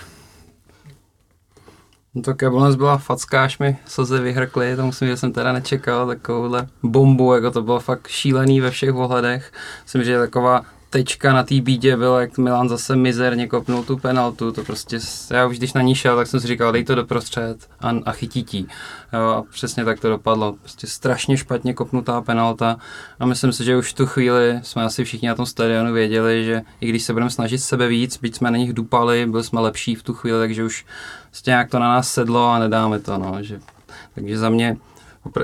No tak Jablonec byla facka, až mi slzy vyhrkly, to musím, že jsem teda nečekal takovouhle bombu, jako to bylo fakt šílený ve všech ohledech. Myslím, že je taková tečka na té bídě bylo, jak Milan zase mizerně kopnul tu penaltu, to prostě, já už když na ní šel, tak jsem si říkal, dej to doprostřed a, a chytí tí. Jo, a přesně tak to dopadlo, prostě strašně špatně kopnutá penalta a myslím si, že už tu chvíli jsme asi všichni na tom stadionu věděli, že i když se budeme snažit sebe víc, byť jsme na nich dupali, byli jsme lepší v tu chvíli, takže už prostě nějak to na nás sedlo a nedáme to, no, že, takže za mě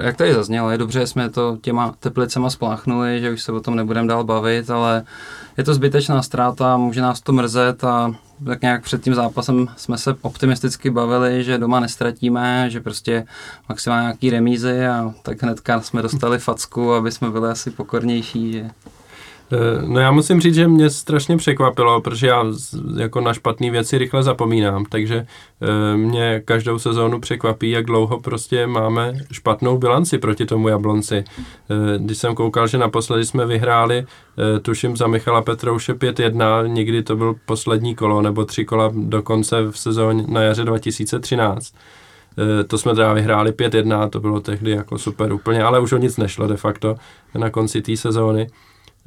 jak tady zaznělo, je dobře, že jsme to těma teplicema spláchnuli, že už se o tom nebudeme dál bavit, ale je to zbytečná ztráta, může nás to mrzet a tak nějak před tím zápasem jsme se optimisticky bavili, že doma nestratíme, že prostě maximálně nějaký remízy a tak hnedka jsme dostali facku, aby jsme byli asi pokornější, že
no já musím říct, že mě strašně překvapilo, protože já jako na špatné věci rychle zapomínám, takže eh, mě každou sezónu překvapí, jak dlouho prostě máme špatnou bilanci proti tomu Jablonci. Eh, když jsem koukal, že naposledy jsme vyhráli, tuším za Michala Petrouše 5-1, někdy to byl poslední kolo nebo tři kola dokonce v sezóně na jaře 2013. To jsme teda vyhráli 5-1, to bylo tehdy jako super úplně, ale už o nic nešlo de facto na konci té sezóny.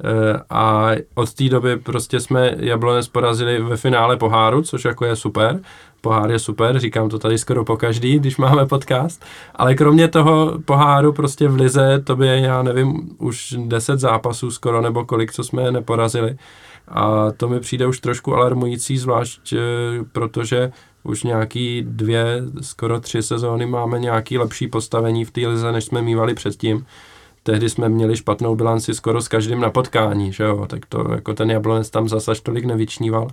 Eh, a od té doby prostě jsme Jablonec porazili ve finále poháru, což jako je super. Pohár je super, říkám to tady skoro po každý, když máme podcast. Ale kromě toho poháru prostě v Lize, to by já nevím, už 10 zápasů skoro nebo kolik, co jsme neporazili. A to mi přijde už trošku alarmující, zvlášť eh, protože už nějaký dvě, skoro tři sezóny máme nějaký lepší postavení v té lize, než jsme mývali předtím tehdy jsme měli špatnou bilanci skoro s každým na potkání, že jo, tak to jako ten Jablonec tam zase až tolik nevyčníval,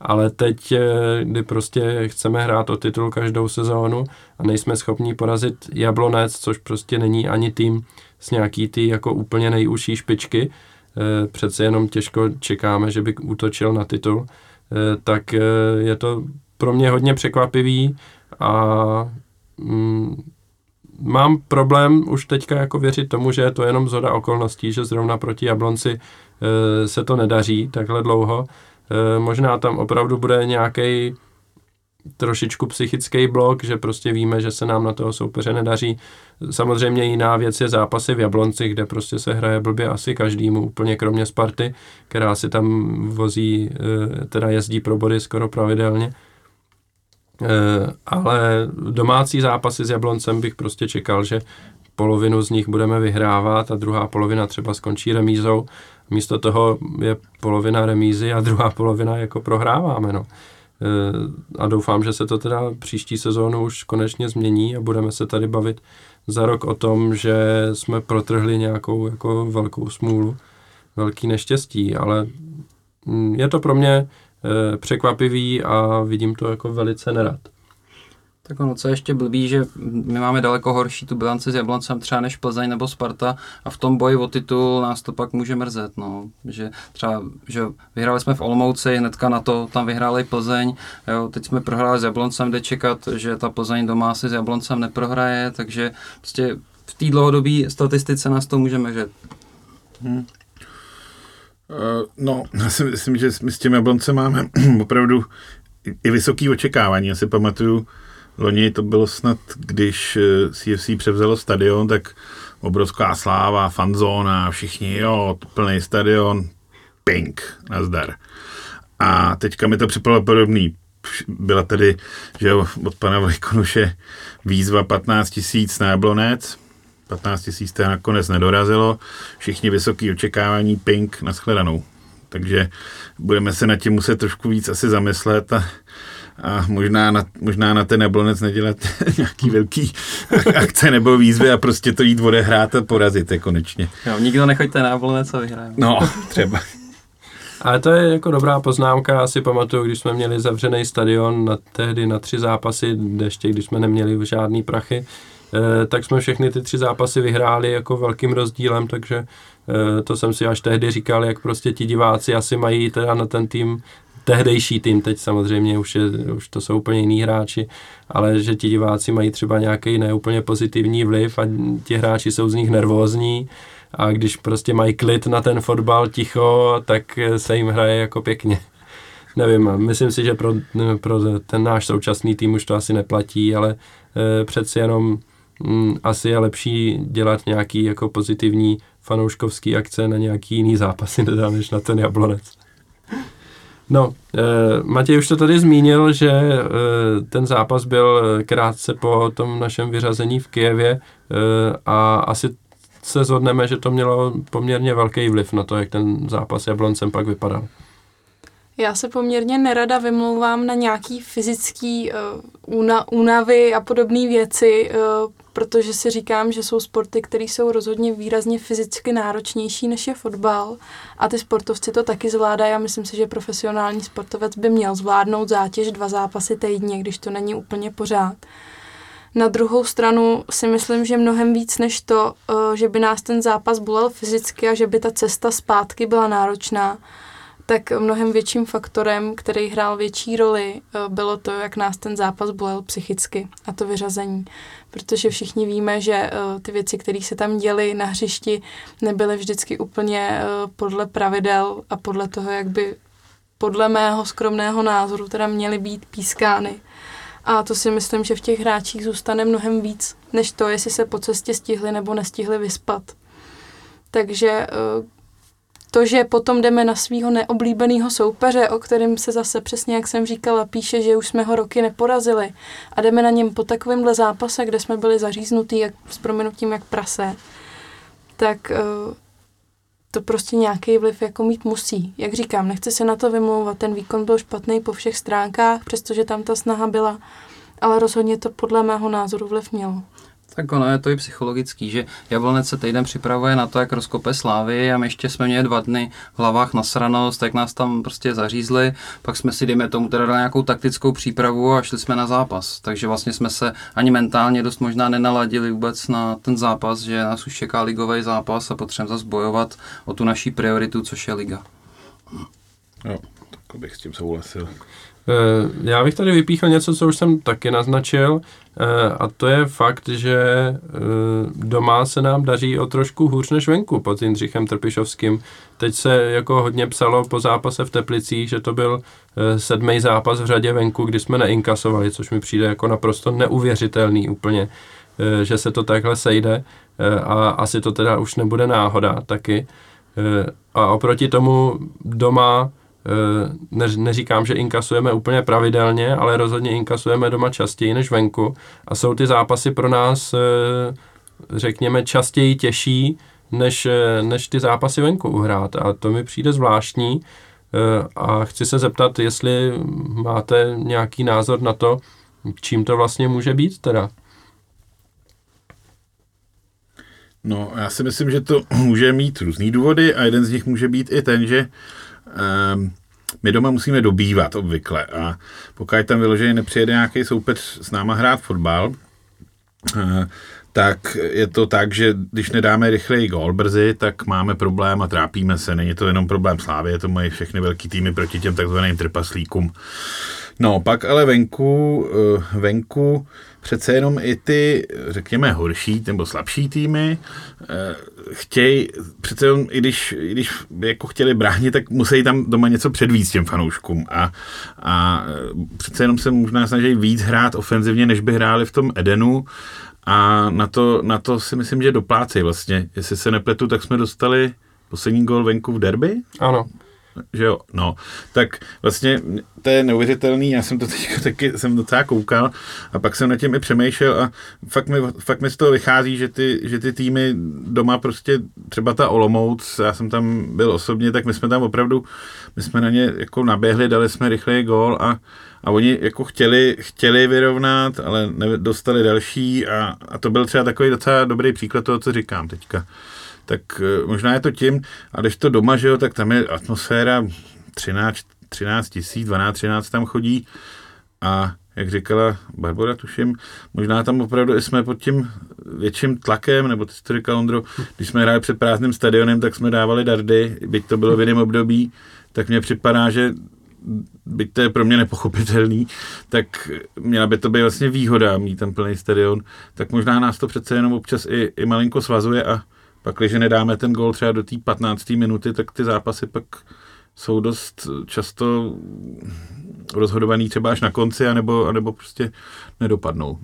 ale teď, eh, kdy prostě chceme hrát o titul každou sezónu a nejsme schopni porazit Jablonec, což prostě není ani tým s nějaký ty jako úplně nejužší špičky, eh, přece jenom těžko čekáme, že by útočil na titul, eh, tak je to pro mě hodně překvapivý a mm, mám problém už teďka jako věřit tomu, že je to jenom zhoda okolností, že zrovna proti Jablonci e, se to nedaří takhle dlouho. E, možná tam opravdu bude nějaký trošičku psychický blok, že prostě víme, že se nám na toho soupeře nedaří. Samozřejmě jiná věc je zápasy v Jablonci, kde prostě se hraje blbě asi každému, úplně kromě Sparty, která si tam vozí, eh, teda jezdí pro body skoro pravidelně. Eh, ale domácí zápasy s Jabloncem bych prostě čekal, že polovinu z nich budeme vyhrávat a druhá polovina třeba skončí remízou. Místo toho je polovina remízy a druhá polovina jako prohráváme. No. Eh, a doufám, že se to teda příští sezónu už konečně změní a budeme se tady bavit za rok o tom, že jsme protrhli nějakou jako velkou smůlu, velký neštěstí, ale mm, je to pro mě překvapivý a vidím to jako velice nerad.
Tak ono, co je ještě blbý, že my máme daleko horší tu bilanci s Jabloncem třeba než Plzeň nebo Sparta a v tom boji o titul nás to pak může mrzet, no. Že třeba, že vyhráli jsme v Olomouci, hnedka na to tam vyhráli Plzeň, jo, teď jsme prohráli s Jabloncem, jde čekat, že ta Plzeň doma si s Jabloncem neprohraje, takže prostě v té dlouhodobé statistice nás to může mrzet. Hmm.
Uh, no, já si myslím, že my s těmi Jabloncem máme opravdu i vysoké očekávání. Já si pamatuju, Loni to bylo snad, když CFC eh, převzalo stadion, tak obrovská sláva, fanzóna, všichni, jo, plný stadion, pink, nazdar. A teďka mi to připadalo podobný. Byla tady, že od pana Vojkonuše výzva 15 tisíc na Jablonec, 15 tisíc to nakonec nedorazilo, všichni vysoký očekávání, pink, nashledanou. Takže budeme se nad tím muset trošku víc asi zamyslet a a možná na, možná na ten neblonec nedělat nějaký velký akce nebo výzvy a prostě to jít odehrát a porazit je konečně.
Jo, nikdo nechoďte na neblonec a vyhrajeme.
No, třeba.
Ale to je jako dobrá poznámka, já si pamatuju, když jsme měli zavřený stadion na, tehdy na tři zápasy, ještě když jsme neměli žádný prachy, tak jsme všechny ty tři zápasy vyhráli jako velkým rozdílem, takže eh, to jsem si až tehdy říkal, jak prostě ti diváci asi mají teda na ten tým tehdejší tým, teď samozřejmě už, je, už to jsou úplně jiní hráči, ale že ti diváci mají třeba nějaký neúplně pozitivní vliv a ti hráči jsou z nich nervózní a když prostě mají klid na ten fotbal ticho, tak se jim hraje jako pěkně. Nevím, myslím si, že pro, pro ten náš současný tým už to asi neplatí, ale e, přeci jenom mm, asi je lepší dělat nějaký jako pozitivní fanouškovský akce na nějaký jiný zápasy, než na ten Jablonec. No, e, Matěj už to tady zmínil, že e, ten zápas byl krátce po tom našem vyřazení v Kijevě e, a asi se zhodneme, že to mělo poměrně velký vliv na to, jak ten zápas Jabloncem pak vypadal.
Já se poměrně nerada vymlouvám na nějaký fyzický uh, únavy a podobné věci, uh, protože si říkám, že jsou sporty, které jsou rozhodně výrazně fyzicky náročnější než je fotbal. A ty sportovci to taky zvládají. A myslím si, že profesionální sportovec by měl zvládnout zátěž dva zápasy týdně, když to není úplně pořád. Na druhou stranu si myslím, že mnohem víc než to, uh, že by nás ten zápas bolel fyzicky a že by ta cesta zpátky byla náročná, tak mnohem větším faktorem, který hrál větší roli, eh, bylo to, jak nás ten zápas bolel psychicky a to vyřazení. Protože všichni víme, že eh, ty věci, které se tam děly na hřišti, nebyly vždycky úplně eh, podle pravidel a podle toho, jak by podle mého skromného názoru teda měly být pískány. A to si myslím, že v těch hráčích zůstane mnohem víc, než to, jestli se po cestě stihli nebo nestihli vyspat. Takže to, že potom jdeme na svého neoblíbeného soupeře, o kterém se zase přesně, jak jsem říkala, píše, že už jsme ho roky neporazili a jdeme na něm po takovémhle zápase, kde jsme byli zaříznutí jak, s proměnutím jak prase, tak uh, to prostě nějaký vliv jako mít musí. Jak říkám, nechci se na to vymlouvat, ten výkon byl špatný po všech stránkách, přestože tam ta snaha byla, ale rozhodně to podle mého názoru vliv mělo.
Tak ono je to i psychologický, že Jablonec se týden připravuje na to, jak rozkope slávy a my ještě jsme měli dva dny v hlavách nasranost, jak nás tam prostě zařízli, pak jsme si, dejme tomu, teda dali nějakou taktickou přípravu a šli jsme na zápas. Takže vlastně jsme se ani mentálně dost možná nenaladili vůbec na ten zápas, že nás už čeká ligový zápas a potřebujeme zase bojovat o tu naší prioritu, což je liga.
Jo, tak bych s tím souhlasil.
Eh, já bych tady vypíchl něco, co už jsem taky naznačil, eh, a to je fakt, že eh, doma se nám daří o trošku hůř než venku pod Jindřichem Trpišovským. Teď se jako hodně psalo po zápase v Teplicích, že to byl sedmý zápas v řadě venku, kdy jsme neinkasovali, což mi přijde jako naprosto neuvěřitelný úplně, že se to takhle sejde a asi to teda už nebude náhoda taky. A oproti tomu doma neříkám, že inkasujeme úplně pravidelně, ale rozhodně inkasujeme doma častěji než venku. A jsou ty zápasy pro nás, eh, řekněme, častěji těžší, než, eh, než ty zápasy venku uhrát. A to mi přijde zvláštní. A chci se zeptat, jestli máte nějaký názor na to, čím to vlastně může být teda.
No, já si myslím, že to může mít různý důvody a jeden z nich může být i ten, že my doma musíme dobývat obvykle a pokud tam vyloženě nepřijede nějaký soupeř s náma hrát fotbal, uh, tak je to tak, že když nedáme rychleji gól brzy, tak máme problém a trápíme se. Není to jenom problém Slávy, to mají všechny velký týmy proti těm takzvaným trpaslíkům. No, pak ale venku, eh, venku přece jenom i ty, řekněme, horší nebo slabší týmy eh, chtějí, přece jenom, i když, i když jako chtěli bránit, tak musí tam doma něco předvíct těm fanouškům a, a eh, přece jenom se možná snaží víc hrát ofenzivně, než by hráli v tom Edenu a na to, na to si myslím, že doplácejí vlastně. Jestli se nepletu, tak jsme dostali poslední gol venku v derby.
Ano
že jo, no, tak vlastně to je neuvěřitelný, já jsem to teď taky, jsem docela koukal a pak jsem na tím i přemýšlel a fakt mi, fakt mi z toho vychází, že ty, že ty týmy doma prostě, třeba ta Olomouc, já jsem tam byl osobně, tak my jsme tam opravdu, my jsme na ně jako naběhli, dali jsme rychlej gól a, a oni jako chtěli, chtěli vyrovnat, ale dostali další a, a to byl třeba takový docela dobrý příklad toho, co říkám teďka tak eh, možná je to tím, a když to doma, že jo, tak tam je atmosféra 13, 13 tisíc, 12, 13 tam chodí. A jak říkala Barbara, tuším, možná tam opravdu jsme pod tím větším tlakem, nebo ty to říkal, Ondro, když jsme hráli před prázdným stadionem, tak jsme dávali dardy, byť to bylo v jiném období, tak mně připadá, že byť to je pro mě nepochopitelný, tak měla by to být vlastně výhoda mít tam plný stadion, tak možná nás to přece jenom občas i, i malinko svazuje a pak, když nedáme ten gol třeba do té 15. minuty, tak ty zápasy pak jsou dost často rozhodovaný třeba až na konci, anebo, anebo prostě nedopadnou.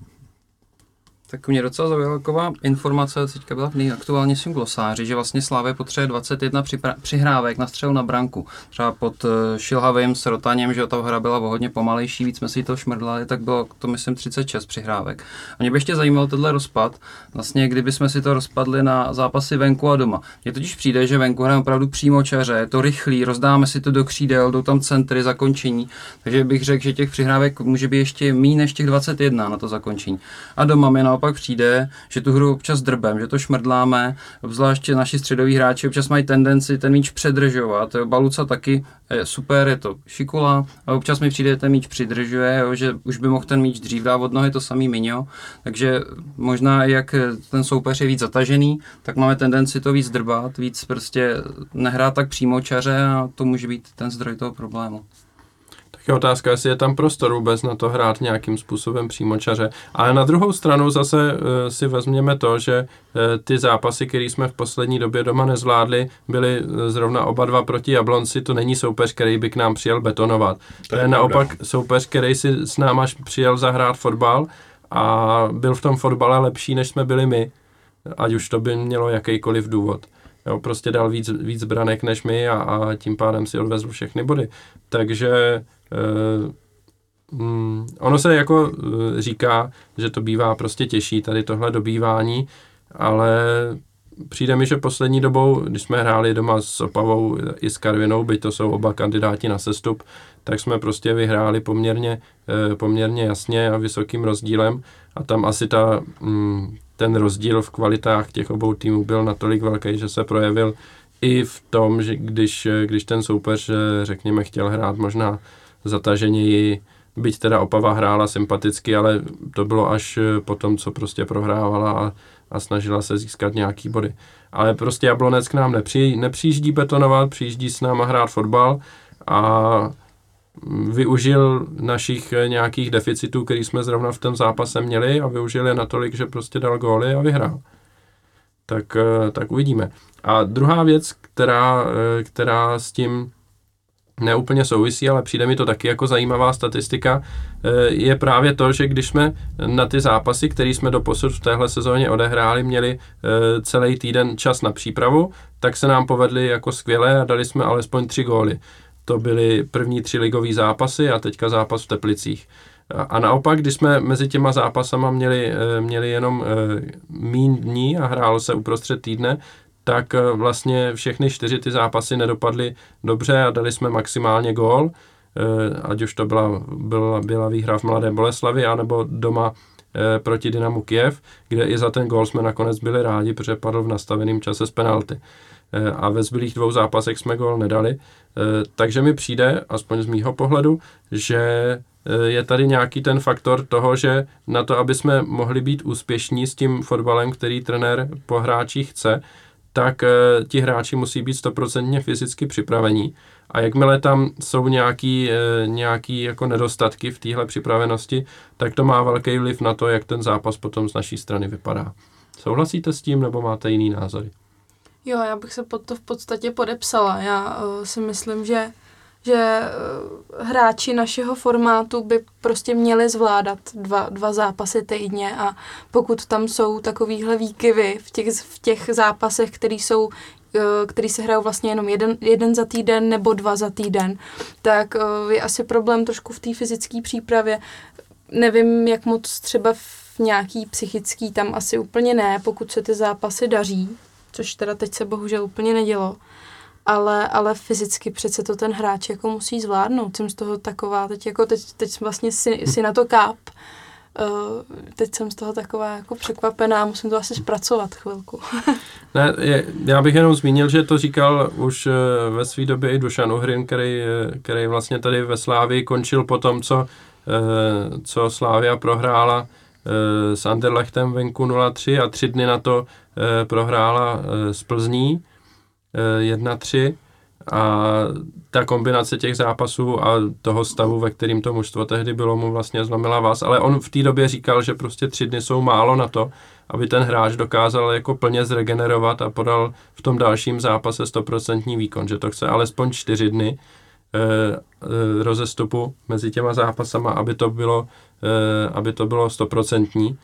Tak mě docela zaujala taková informace, teďka byla v nejaktuálnějším glosáři, že vlastně Slávě potřebuje 21 připra- přihrávek na střel na branku. Třeba pod uh, Šilhavým s Rotaněm, že ta hra byla o hodně pomalejší, víc jsme si to šmrdlali, tak bylo to myslím 36 přihrávek. A mě by ještě zajímal tenhle rozpad, vlastně kdyby jsme si to rozpadli na zápasy venku a doma. Mně totiž přijde, že venku hrajeme opravdu přímo čaře, je to rychlý, rozdáme si to do křídel, jdou tam centry, zakončení, takže bych řekl, že těch přihrávek může být ještě méně než těch 21 na to zakončení. A doma naopak naopak přijde, že tu hru občas drbem, že to šmrdláme, obzvláště naši středoví hráči občas mají tendenci ten míč předržovat. Baluca taky je super, je to šikula, a občas mi přijde, že ten míč přidržuje, jo, že už by mohl ten míč dřív dát od nohy, to samý Minio, takže možná jak ten soupeř je víc zatažený, tak máme tendenci to víc drbat, víc prostě nehrát tak přímo čaře a to může být ten zdroj toho problému
je otázka, jestli je tam prostor vůbec na to hrát nějakým způsobem přímočaře. Ale na druhou stranu zase uh, si vezměme to, že uh, ty zápasy, které jsme v poslední době doma nezvládli, byly uh, zrovna oba dva proti Jablonci. To není soupeř, který by k nám přijel betonovat. To je naopak soupeř, který si s náma přijel zahrát fotbal a byl v tom fotbale lepší, než jsme byli my. Ať už to by mělo jakýkoliv důvod. Jo, prostě dal víc, víc branek než my a, a tím pádem si odvezl všechny body. Takže mm, ono se jako uh, říká, že to bývá prostě těžší, tady tohle dobývání, ale přijde mi, že poslední dobou, když jsme hráli doma s Opavou i s Karvinou, byť to jsou oba kandidáti na sestup, tak jsme prostě vyhráli poměrně, uh, poměrně jasně a vysokým rozdílem. A tam asi ta, mm, ten rozdíl v kvalitách těch obou týmů byl natolik velký, že se projevil i v tom, že když, když ten soupeř, řekněme, chtěl hrát možná zataženěji, byť teda Opava hrála sympaticky, ale to bylo až eh, po tom, co prostě prohrávala a, a snažila se získat nějaký body. Ale prostě Jablonec k nám nepři, nepřijíždí betonovat, přijíždí s náma hrát fotbal a využil našich eh, nějakých deficitů, který jsme zrovna v tom zápase měli a využil je natolik, že prostě dal góly a vyhrál. Tak, eh, tak uvidíme. A druhá věc, která, která s tím neúplně souvisí, ale přijde mi to taky jako zajímavá statistika, je právě to, že když jsme na ty zápasy, které jsme do posud v téhle sezóně odehráli, měli celý týden čas na přípravu, tak se nám povedly jako skvěle a dali jsme alespoň tři góly. To byly první tři ligové zápasy a teďka zápas v Teplicích. A naopak, když jsme mezi těma zápasama měli, eh, měli jenom eh, mín dní a hrálo se uprostřed týdne, tak eh, vlastně všechny čtyři ty zápasy nedopadly dobře a dali jsme maximálně gól, ať už to byla, byla, byla výhra v Mladé Boleslavi, anebo doma proti Dynamu Kiev, kde i za ten gól jsme nakonec byli rádi, protože padl v nastaveném čase z penalty. Eh, a ve zbylých dvou zápasech jsme gol nedali. Eh, takže mi přijde, aspoň z mýho pohledu, že eh, je tady nějaký ten faktor toho, že na to, aby jsme mohli být úspěšní s tím fotbalem, který trenér po hráčích chce, tak ti hráči musí být stoprocentně fyzicky připravení. A jakmile tam jsou nějaký, nějaký jako nedostatky v téhle připravenosti, tak to má velký vliv na to, jak ten zápas potom z naší strany vypadá. Souhlasíte s tím, nebo máte jiný názory?
Jo, já bych se pod to v podstatě podepsala. Já uh, si myslím, že že uh, hráči našeho formátu by prostě měli zvládat dva, dva zápasy týdně a pokud tam jsou takovýhle výkyvy v těch, v těch zápasech, které jsou uh, který se hrajou vlastně jenom jeden, jeden za týden nebo dva za týden, tak uh, je asi problém trošku v té fyzické přípravě. Nevím, jak moc třeba v nějaký psychický tam asi úplně ne, pokud se ty zápasy daří, což teda teď se bohužel úplně nedělo. Ale, ale fyzicky přece to ten hráč jako musí zvládnout. Jsem z toho taková, teď jako teď, teď vlastně si, si na to káp. Uh, teď jsem z toho taková jako překvapená, musím to asi zpracovat chvilku.
ne, je, já bych jenom zmínil, že to říkal už uh, ve své době i Dušan Uhrin, který, uh, který vlastně tady ve Slávii končil po tom, co, uh, co Slávia prohrála Eh, s Anderlechtem venku 0-3 a tři dny na to eh, prohrála s eh, Plzní 1-3 a ta kombinace těch zápasů a toho stavu, ve kterým to mužstvo tehdy bylo, mu vlastně zlomila vás. Ale on v té době říkal, že prostě tři dny jsou málo na to, aby ten hráč dokázal jako plně zregenerovat a podal v tom dalším zápase stoprocentní výkon, že to chce alespoň čtyři dny Eh, eh, rozestupu mezi těma zápasama, aby to bylo, eh, aby to bylo stoprocentní.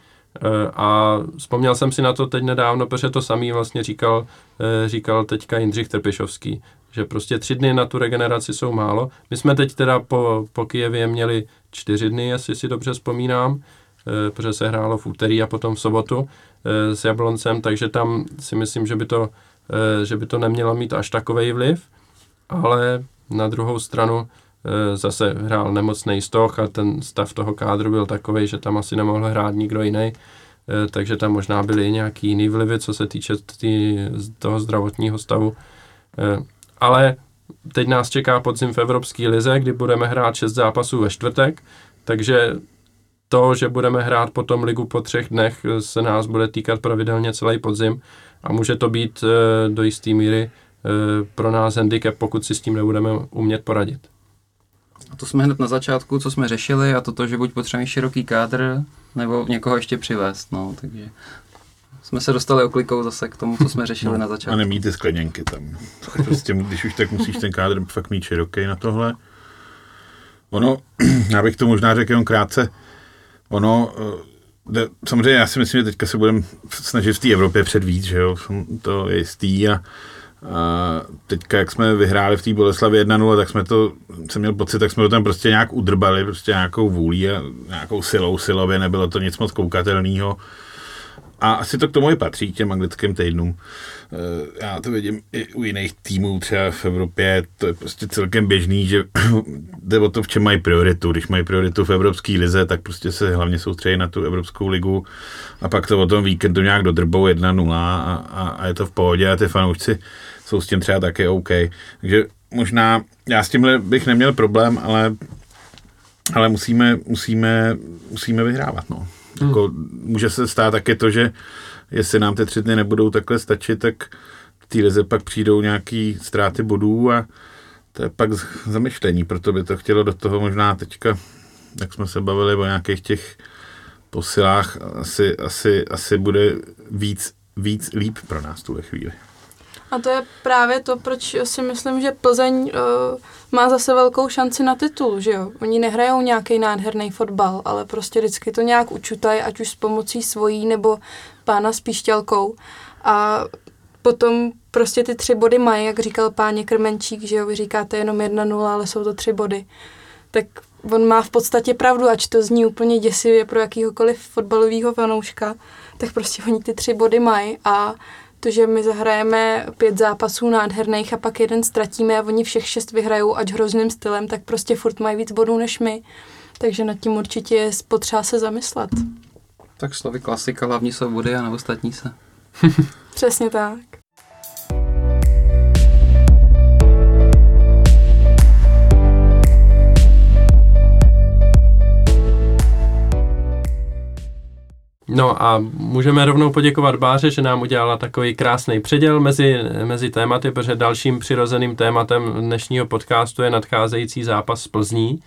A vzpomněl jsem si na to teď nedávno, protože to samý vlastně říkal, říkal teďka Jindřich Trpišovský, že prostě tři dny na tu regeneraci jsou málo. My jsme teď teda po, po Kijevě měli čtyři dny, jestli si dobře vzpomínám, protože se hrálo v úterý a potom v sobotu s Jabloncem, takže tam si myslím, že by to, že by to nemělo mít až takový vliv, ale na druhou stranu zase hrál nemocný stoch a ten stav toho kádru byl takový, že tam asi nemohl hrát nikdo jiný, e, takže tam možná byly nějaký jiný vlivy, co se týče tý, toho zdravotního stavu. E, ale teď nás čeká podzim v Evropské lize, kdy budeme hrát šest zápasů ve čtvrtek, takže to, že budeme hrát potom ligu po třech dnech, se nás bude týkat pravidelně celý podzim a může to být do jisté míry Eh, pro nás handicap, pokud si s tím nebudeme umět poradit.
A to jsme hned na začátku, co jsme řešili, a to, že buď potřebujeme široký kádr, nebo někoho ještě přivést, no, takže jsme se dostali oklikou zase k tomu, co jsme řešili no, na začátku.
A nemít ty skleněnky tam. Prostě, když už tak musíš ten kádr fakt mít široký na tohle. Ono, já bych to možná řekl jenom krátce, ono, eh, samozřejmě já si myslím, že teďka se budeme snažit v té Evropě předvíc, že jo, to je jistý a a teďka, jak jsme vyhráli v té Boleslavě 1-0, tak jsme to, jsem měl pocit, tak jsme to tam prostě nějak udrbali, prostě nějakou vůlí a nějakou silou silově, nebylo to nic moc koukatelného. A asi to k tomu i patří, těm anglickým týdnům. Eh, já to vidím i u jiných týmů, třeba v Evropě, to je prostě celkem běžný, že jde o to, v čem mají prioritu. Když mají prioritu v Evropské lize, tak prostě se hlavně soustředí na tu Evropskou ligu a pak to o tom víkendu nějak dodrbou 1-0 a, a, a, je to v pohodě a ty fanoušci jsou s tím třeba také OK. Takže možná, já s tímhle bych neměl problém, ale, ale musíme, musíme, musíme vyhrávat, no. Hmm. Jako, může se stát také to, že jestli nám ty tři dny nebudou takhle stačit, tak v té lize pak přijdou nějaký ztráty bodů a to je pak zamyšlení, proto by to chtělo do toho možná teďka, jak jsme se bavili o nějakých těch posilách, asi, asi, asi bude víc, víc líp pro nás tuhle chvíli.
A to je právě to, proč si myslím, že Plzeň uh, má zase velkou šanci na titul, že jo. Oni nehrajou nějaký nádherný fotbal, ale prostě vždycky to nějak učutají, ať už s pomocí svojí nebo pána s píšťalkou. A potom prostě ty tři body mají, jak říkal páně Krmenčík, že jo, vy říkáte jenom jedna nula, ale jsou to tři body. Tak on má v podstatě pravdu, ač to zní úplně děsivě pro jakýhokoliv fotbalového fanouška, tak prostě oni ty tři body mají a to, že my zahrajeme pět zápasů nádherných a pak jeden ztratíme a oni všech šest vyhrajou, ať hrozným stylem, tak prostě furt mají víc bodů než my. Takže nad tím určitě je potřeba se zamyslet.
Tak slovy klasika, hlavní jsou body a na ostatní se.
Přesně tak.
No a můžeme rovnou poděkovat Báře, že nám udělala takový krásný předěl mezi, mezi tématy, protože dalším přirozeným tématem dnešního podcastu je nadcházející zápas z Plzní. E,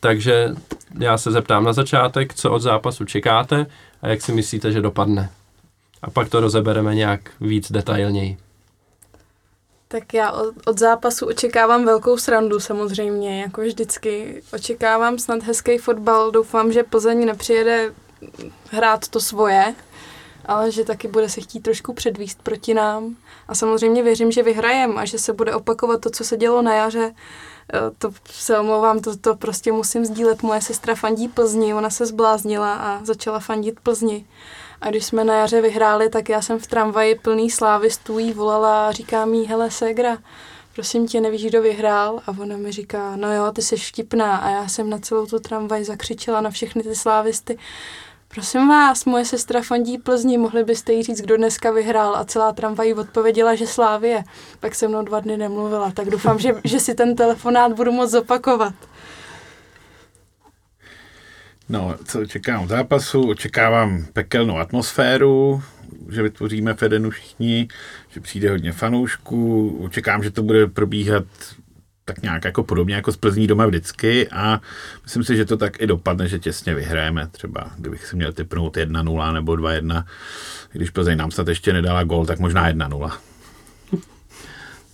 takže já se zeptám na začátek, co od zápasu čekáte a jak si myslíte, že dopadne. A pak to rozebereme nějak víc detailněji.
Tak já od, od zápasu očekávám velkou srandu samozřejmě, jako vždycky. Očekávám snad hezký fotbal, doufám, že Plzeň nepřijede hrát to svoje, ale že taky bude se chtít trošku předvíst proti nám. A samozřejmě věřím, že vyhrajem a že se bude opakovat to, co se dělo na jaře. E, to se omlouvám, to, to prostě musím sdílet. Moje sestra fandí Plzni, ona se zbláznila a začala fandit Plzni. A když jsme na jaře vyhráli, tak já jsem v tramvaji plný slávistů jí volala a říká mi, hele Segra, prosím tě, nevíš, kdo vyhrál? A ona mi říká, no jo, ty jsi vtipná. A já jsem na celou tu tramvaj zakřičela na všechny ty slávisty. Prosím vás, moje sestra fandí Plzni, mohli byste jí říct, kdo dneska vyhrál a celá tramvaj odpověděla, že Slávie. Pak se mnou dva dny nemluvila, tak doufám, že, že si ten telefonát budu moc zopakovat.
No, co očekávám zápasu? Očekávám pekelnou atmosféru, že vytvoříme Fedenu všichni, že přijde hodně fanoušků. Očekávám, že to bude probíhat tak nějak jako podobně jako z Plzní doma vždycky a myslím si, že to tak i dopadne, že těsně vyhrajeme. Třeba kdybych si měl typnout 1-0 nebo 2-1, když Plzeň nám snad ještě nedala gol, tak možná 1-0.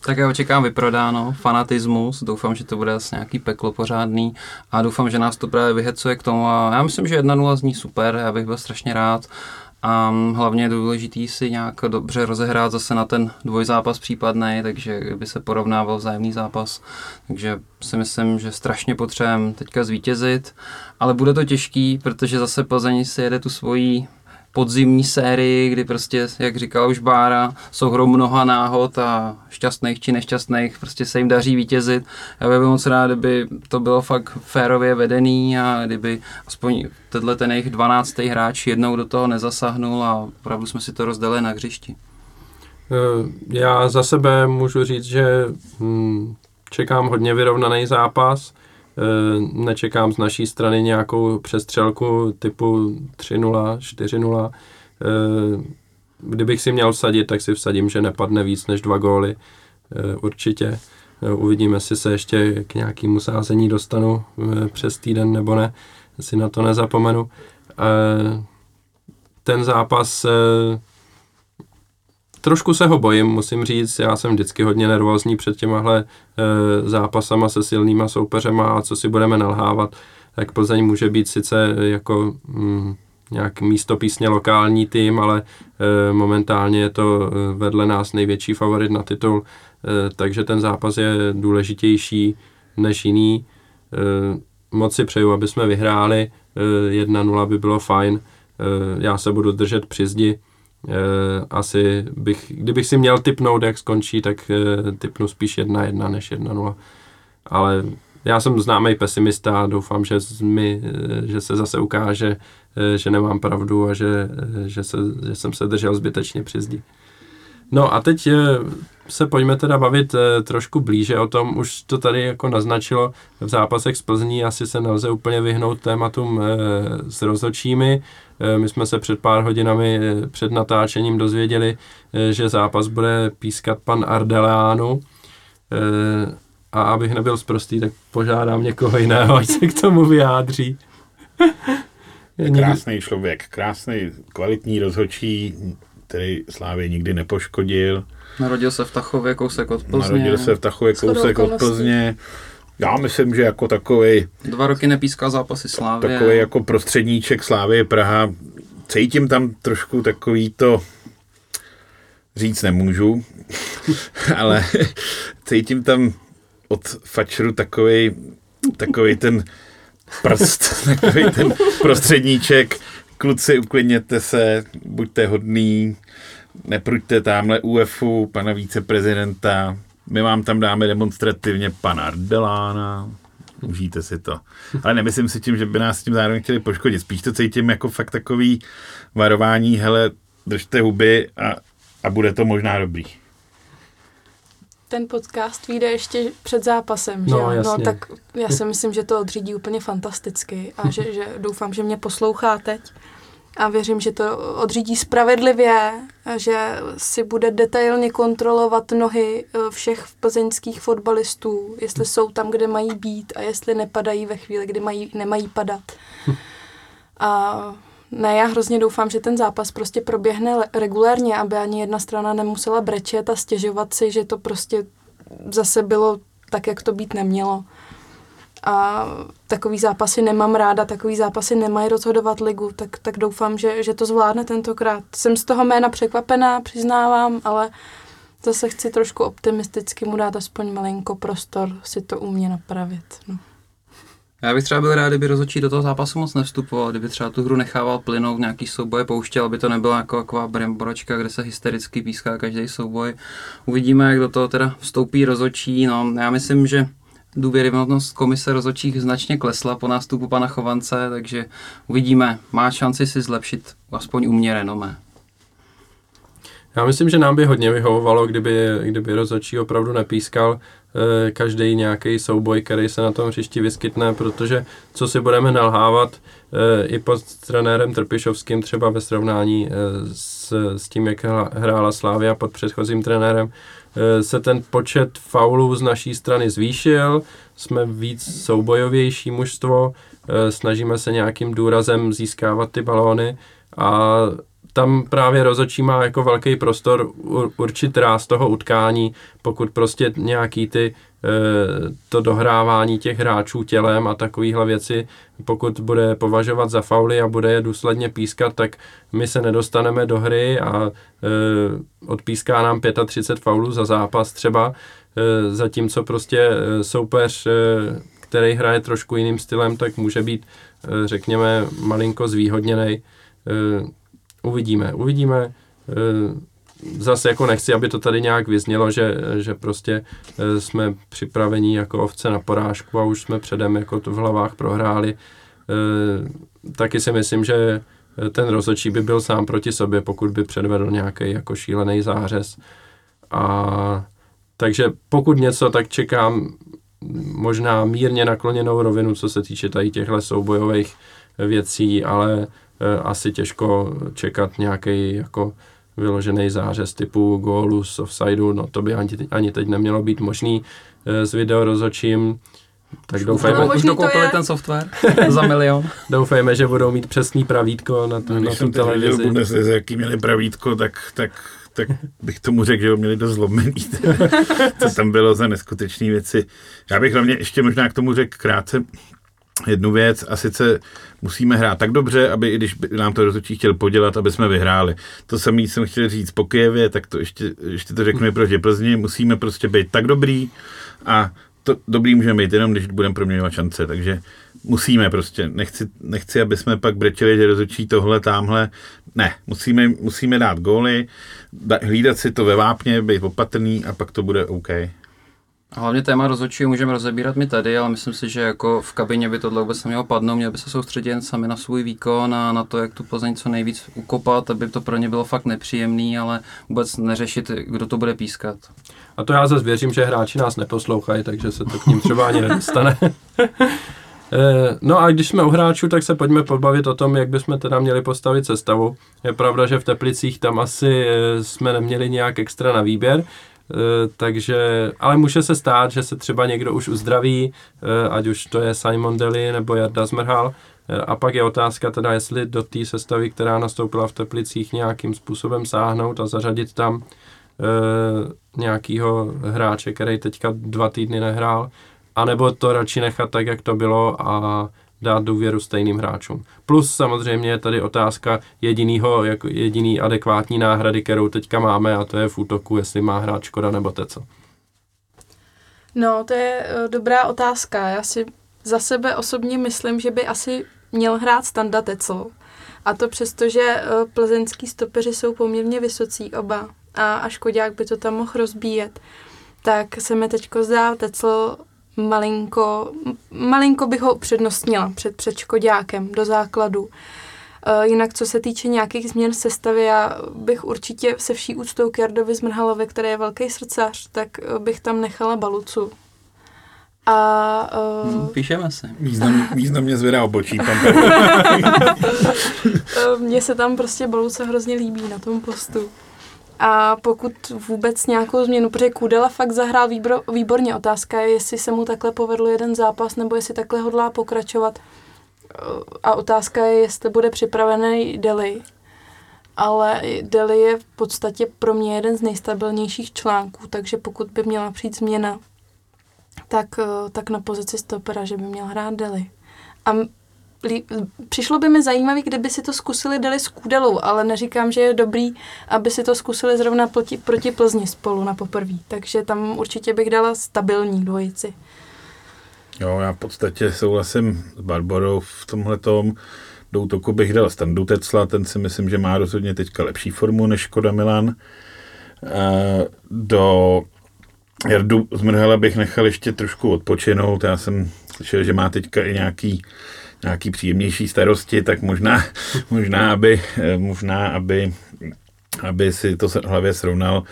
Tak já očekám vyprodáno, fanatismus, doufám, že to bude asi nějaký peklo pořádný a doufám, že nás to právě vyhecuje k tomu a já myslím, že 1-0 zní super, já bych byl strašně rád a hlavně je důležitý si nějak dobře rozehrát zase na ten dvojzápas případný, takže by se porovnával vzájemný zápas. Takže si myslím, že strašně potřebujeme teďka zvítězit, ale bude to těžký, protože zase Plzeň si jede tu svoji podzimní sérii, kdy prostě, jak říkal už Bára, jsou hrou mnoha náhod a šťastných či nešťastných, prostě se jim daří vítězit. Já bych moc rád, kdyby to bylo fakt férově vedený a kdyby aspoň tenhle ten jejich 12. hráč jednou do toho nezasahnul a opravdu jsme si to rozdali na hřišti.
Eh, já za sebe můžu říct, že hm, čekám hodně vyrovnaný zápas. Eh, nečekám z naší strany nějakou přestřelku typu 3-0, 4-0. Eh, kdybych si měl vsadit, tak si vsadím, že nepadne víc než dva góly. Eh, určitě. Uvidíme, jestli se ještě k nějakému sázení dostanu přes týden nebo ne. Si na to nezapomenu. Ten zápas trošku se ho bojím, musím říct, já jsem vždycky hodně nervózní před těmahle e, zápasama se silnýma soupeřema a co si budeme nalhávat, tak Plzeň může být sice jako mm, nějak místopísně lokální tým, ale e, momentálně je to eh, vedle nás největší favorit na titul, e, takže ten zápas je důležitější než jiný. E, moc si přeju, aby jsme vyhráli, e, 1-0 by bylo fajn, e, já se budu držet při zdi, asi bych, kdybych si měl typnout, jak skončí, tak eh, typnu spíš 1-1 než 1-0. Ale já jsem známý pesimista a doufám, že, mi, eh, že se zase ukáže, že nemám pravdu a že, že, se, že jsem se držel zbytečně při zdi. No a teď se pojďme teda bavit trošku blíže o tom, už to tady jako naznačilo v zápasech z Plzní, asi se nelze úplně vyhnout tématům s rozhodčími, Eh, my jsme se před pár hodinami eh, před natáčením dozvěděli, eh, že zápas bude pískat pan Ardeleánu. a abych nebyl zprostý, tak požádám někoho jiného, ať se k tomu vyjádří.
Krásný člověk, krásný, kvalitní rozhodčí, který Slávě nikdy nepoškodil.
Narodil se v Tachově, kousek od Plzně.
Narodil se v Tachově, kousek od Plzně. Já myslím, že jako takový.
Dva roky nepíská zápasy Slávy.
Takový jako prostředníček Slávy Praha. Cítím tam trošku takový to, říct nemůžu, ale cítím tam od Fačru takový, takový ten prst, takový ten prostředníček. Kluci, uklidněte se, buďte hodný, nepruďte tamhle UFU, pana viceprezidenta, my vám tam dáme demonstrativně pana Ardelána, užijte si to. Ale nemyslím si tím, že by nás tím zároveň chtěli poškodit. Spíš to cítím jako fakt takový varování, hele, držte huby a, a bude to možná dobrý.
Ten podcast vyjde ještě před zápasem,
no,
že
jo?
No, tak já si myslím, že to odřídí úplně fantasticky a že, že doufám, že mě poslouchá teď a věřím, že to odřídí spravedlivě, že si bude detailně kontrolovat nohy eh, všech plzeňských fotbalistů, jestli jsou tam, kde mají být a jestli nepadají ve chvíli, kdy mají, nemají padat. A ne, já hrozně doufám, že ten zápas prostě proběhne regulérně, aby ani jedna strana nemusela brečet a stěžovat si, že to prostě zase bylo tak, jak to být nemělo a takový zápasy nemám ráda, takový zápasy nemají rozhodovat ligu, tak, tak doufám, že, že to zvládne tentokrát. Jsem z toho jména překvapená, přiznávám, ale zase chci trošku optimisticky mu dát aspoň malinko prostor si to umě napravit. No.
Já bych třeba byl rád, kdyby rozhodčí do toho zápasu moc nevstupoval, kdyby třeba tu hru nechával plynout, nějaký souboj pouštěl, aby to nebyla jako taková bremboročka, kde se hystericky píská každý souboj. Uvidíme, jak do toho teda vstoupí rozhodčí. No, já myslím, že důvěryhodnost komise rozhodčích značně klesla po nástupu pana Chovance, takže uvidíme. Má šanci si zlepšit aspoň u mě renomé.
Já myslím, že nám by hodně vyhovovalo, kdyby, kdyby rozhodčí opravdu nepískal e, každý nějaký souboj, který se na tom hřišti vyskytne, protože co si budeme nalhávat e, i pod trenérem Trpišovským třeba ve srovnání e, s, s tím, jak hrála Slávia pod předchozím trenérem, Eh, se ten počet faulů z naší strany zvýšil, jsme víc soubojovější mužstvo, eh, snažíme se nějakým důrazem získávat ty balóny a tam právě rozočí má jako velký prostor určit ráz toho utkání, pokud prostě nějaký ty Eh, to dohrávání těch hráčů tělem a takovéhle věci, pokud bude považovat za fauly a bude je důsledně pískat, tak my se nedostaneme do hry a eh, odpíská nám 35 faulů za zápas třeba, eh, zatímco prostě soupeř, který hraje trošku jiným stylem, tak může být, řekněme, malinko zvýhodněný. Uvidíme, uvidíme zase jako nechci, aby to tady nějak vyznělo, že, že prostě e, jsme připraveni jako ovce na porážku a už jsme předem jako to v hlavách prohráli. E, taky si myslím, že ten rozhodčí by byl sám proti sobě, pokud by předvedl nějaký jako šílený zářez. A takže pokud něco, tak čekám možná mírně nakloněnou rovinu, co se týče tady těchto soubojových věcí, ale asi těžko čekat nějaký jako vyložený zářez typu gólu z offsideu, no to by ani, ani teď nemělo být možný eh, s video rozhodčím. Tak doufejme,
už dokoupili ten software za milion.
doufejme, že budou mít přesný pravítko na, tu, no, na tu televizi.
Když jsem jaký měli pravítko, tak, tak, tak bych tomu řekl, že ho měli dost zlomený. Co tam bylo za neskutečné věci. Já bych hlavně ještě možná k tomu řekl krátce, jednu věc a sice musíme hrát tak dobře, aby i když nám to rozhodčí chtěl podělat, aby jsme vyhráli. To samé jsem chtěl říct po Kijevě, tak to ještě, ještě to řeknu proti Plzni, musíme prostě být tak dobrý a to dobrý můžeme být jenom, když budeme proměňovat šance, takže musíme prostě, nechci, nechci aby jsme pak brečeli, že rozhodčí tohle, tamhle, ne, musíme, musíme dát góly, hlídat si to ve vápně, být opatrný a pak to bude OK.
Hlavně téma rozhodčí můžeme rozebírat my tady, ale myslím si, že jako v kabině by tohle vůbec nemělo padnout, měl by se soustředit jen sami na svůj výkon a na to, jak tu Plzeň co nejvíc ukopat, aby to pro ně bylo fakt nepříjemný, ale vůbec neřešit, kdo to bude pískat.
A to já zase věřím, že hráči nás neposlouchají, takže se to k ním třeba ani nedostane. Eh, no a když jsme u hráčů, tak se pojďme pobavit o tom, jak bychom teda měli postavit sestavu. Je pravda, že v Teplicích tam asi eh, jsme neměli nějak extra na výběr, takže, ale může se stát, že se třeba někdo už uzdraví, ať už to je Simon Deli nebo Jarda Zmrhal, a pak je otázka teda, jestli do té sestavy, která nastoupila v Teplicích, nějakým způsobem sáhnout a zařadit tam e, nějakýho hráče, který teďka dva týdny nehrál, anebo to radši nechat tak, jak to bylo a dát důvěru stejným hráčům. Plus samozřejmě je tady otázka jedinýho, jako jediný adekvátní náhrady, kterou teďka máme a to je v útoku, jestli má hrát Škoda nebo Teco.
No, to je uh, dobrá otázka. Já si za sebe osobně myslím, že by asi měl hrát Standa Tecl. A to přesto, že uh, plzeňský stopeři jsou poměrně vysocí oba a, a Škodák by to tam mohl rozbíjet, tak se mi teďko zdá Tecl malinko, malinko bych ho upřednostnila před, před Škodákem do základu. Uh, jinak, co se týče nějakých změn sestavy, já bych určitě se vší úctou k Jardovi Zmrhalovi, který je velký srdcař, tak uh, bych tam nechala Balucu. A,
uh, Píšeme se.
Význam, významně zvedá obočí. Tam
Mně se tam prostě Baluca hrozně líbí na tom postu. A pokud vůbec nějakou změnu, protože Kudela fakt zahrál výbor, výborně. Otázka je, jestli se mu takhle povedl jeden zápas, nebo jestli takhle hodlá pokračovat. A otázka je, jestli bude připravený Deli. Ale Deli je v podstatě pro mě jeden z nejstabilnějších článků, takže pokud by měla přijít změna, tak, tak na pozici stopera, že by měl hrát Deli. A přišlo by mi zajímavé, kdyby si to zkusili dali s Kudelou, ale neříkám, že je dobrý, aby si to zkusili zrovna proti, proti Plzni spolu na poprví. Takže tam určitě bych dala stabilní dvojici.
Jo, já v podstatě souhlasím s Barbarou v tomhle tom. Do útoku bych dal Standu Tecla, ten si myslím, že má rozhodně teďka lepší formu než Škoda Milan. Do Jardu Zmrhala bych nechal ještě trošku odpočinout. Já jsem slyšel, že má teďka i nějaký nějaký příjemnější starosti, tak možná, možná aby, možná, aby aby si to hlavě srovnal.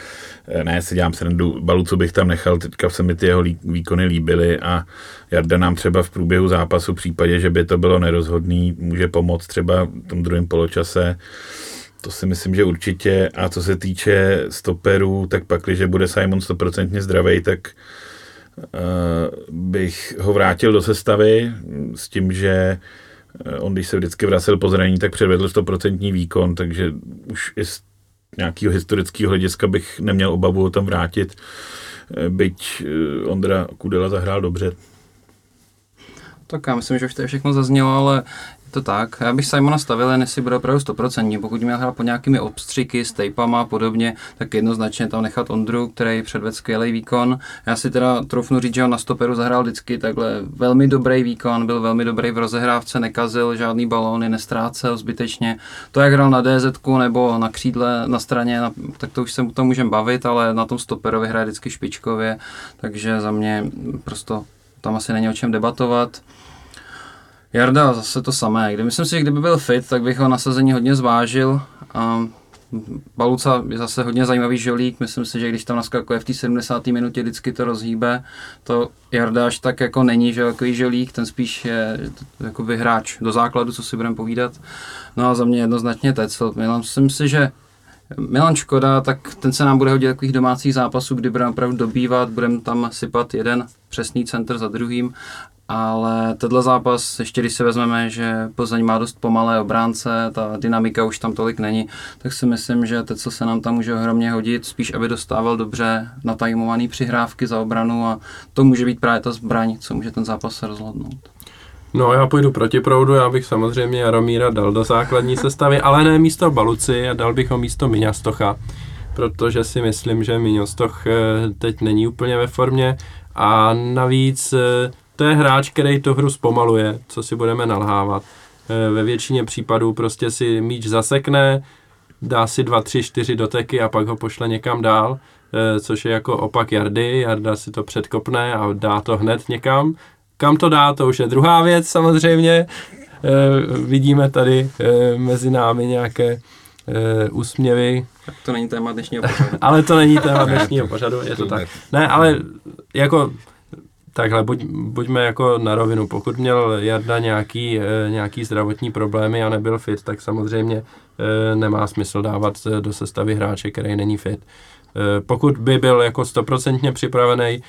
Ne, si dělám srandu, Balucu bych tam nechal, teďka se mi ty jeho výkony líbily a Jarda nám třeba v průběhu zápasu v případě, že by to bylo nerozhodný, může pomoct třeba v tom druhém poločase. To si myslím, že určitě. A co se týče stoperů, tak pak, když bude Simon 100% zdravý, tak Eh, bych ho vrátil do sestavy s tím, že eh, on, když se vždycky vracel po zranění, tak předvedl 100% výkon, takže už i z nějakého historického hlediska bych neměl obavu ho tam vrátit, eh, byť Ondra Kudela zahrál dobře.
Tak já myslím, že už to všechno zaznělo, ale to tak. Já bych Simona stavil, jen jestli bude opravdu 100%. Pokud měl hrát po nějakými obstřiky s a podobně, tak jednoznačně tam nechat Ondru, který předvedl skvělý výkon. Já si teda troufnu říct, že on na stoperu zahrál vždycky takhle velmi dobrý výkon, byl velmi dobrý v rozehrávce, nekazil žádný balóny, nestrácel zbytečně. To, jak hrál na DZ nebo na křídle na straně, na, tak to už se to můžeme bavit, ale na tom stoperovi hraje vždycky špičkově, takže za mě prostě tam asi není o čem debatovat. Jarda zase to samé. Kdy myslím si, že kdyby byl fit, tak bych ho nasazení hodně zvážil. A Baluca je zase hodně zajímavý žolík, myslím si, že když tam naskakuje v té 70. minutě, vždycky to rozhýbe. To Jarda až tak jako není, že takový žolík, ten spíš je jakoby hráč do základu, co si budeme povídat. No a za mě jednoznačně Tecel. Myslím si, že Milan Škoda, tak ten se nám bude hodit takových domácích zápasů, kdy budeme opravdu dobývat, budeme tam sypat jeden přesný center za druhým ale tenhle zápas, ještě když si vezmeme, že Plzeň má dost pomalé obránce, ta dynamika už tam tolik není, tak si myslím, že teď, co se nám tam může ohromně hodit, spíš aby dostával dobře natajmovaný přihrávky za obranu a to může být právě ta zbraň, co může ten zápas rozhodnout.
No já půjdu proti proudu, já bych samozřejmě Jaromíra dal do základní sestavy, ale ne místo Baluci a dal bych ho místo Miňastocha, protože si myslím, že Miňastoch eh, teď není úplně ve formě a navíc eh, to je hráč, který tu hru zpomaluje, co si budeme nalhávat. E, ve většině případů prostě si míč zasekne, dá si dva, tři, čtyři doteky a pak ho pošle někam dál, e, což je jako opak Jardy. Jarda si to předkopne a dá to hned někam. Kam to dá, to už je druhá věc samozřejmě. E, vidíme tady mezi námi nějaké úsměvy.
Tak to není téma dnešního pořadu.
ale to není téma dnešního pořadu, je to tak. Ne, ale jako Takhle, buď, buďme jako na rovinu. Pokud měl Jarda nějaký, e, nějaký zdravotní problémy a nebyl fit, tak samozřejmě e, nemá smysl dávat do sestavy hráče, který není fit. pokud by byl jako stoprocentně připravený,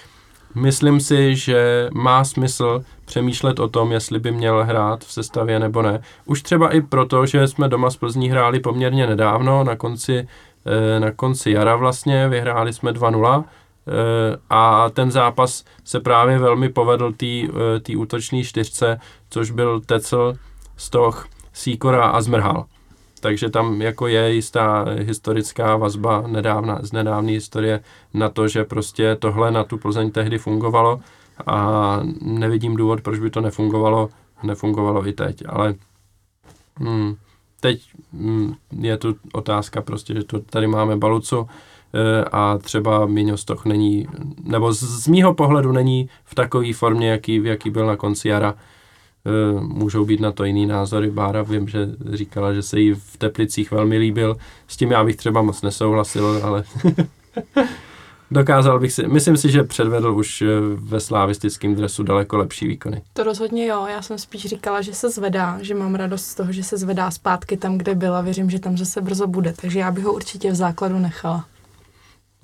myslím si, že má smysl přemýšlet o tom, jestli by měl hrát v sestavě nebo ne. Už třeba i proto, že jsme doma z Plzní hráli poměrně nedávno, na konci, eh, na konci jara vlastně, vyhráli jsme 2-0 eh, a ten zápas se právě velmi povedl té útoční čtyřce, což byl Tecel, Stoch, Sýkora a Zmrhal. Takže tam jako je jistá historická vazba nedávna, z nedávné historie na to, že prostě tohle na tu Plzeň tehdy fungovalo a nevidím důvod, proč by to nefungovalo, nefungovalo i teď, ale hmm, teď hmm, je tu otázka prostě, že tu tady máme Balucu a třeba Míňostoch není, nebo z, z mýho pohledu není v takové formě, jaký, jaký byl na konci jara, Eh, můžou být na to jiný názory. Bára vím, že říkala, že se jí v Teplicích velmi líbil. S tím já bych třeba moc nesouhlasil, ale dokázal bych si, myslím si, že předvedl už eh, ve slávistickém dresu daleko lepší výkony.
To rozhodně jo, já jsem spíš říkala, že se zvedá, že mám radost z toho, že se zvedá zpátky tam, kde byla, věřím, že tam zase brzo bude, takže já bych ho určitě v základu nechala.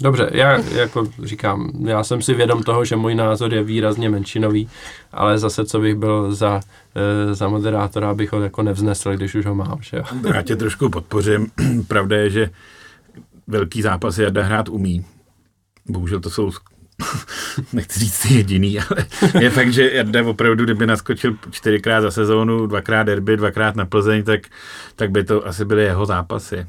Dobře, já jako říkám, já jsem si vědom toho, že můj názor je výrazně menšinový, ale zase co bych byl za, e, za moderátora, abych ho jako nevznesl, když už ho mám, že jo.
Já tě trošku podpořím. Pravda je, že velký zápas Jarda hrát umí. Bohužel to jsou nechci říct jediný, ale je fakt, že Jarda opravdu, kdyby naskočil čtyřikrát za sezónu, dvakrát derby, dvakrát na Plzeň, tak, tak by to asi byly jeho zápasy.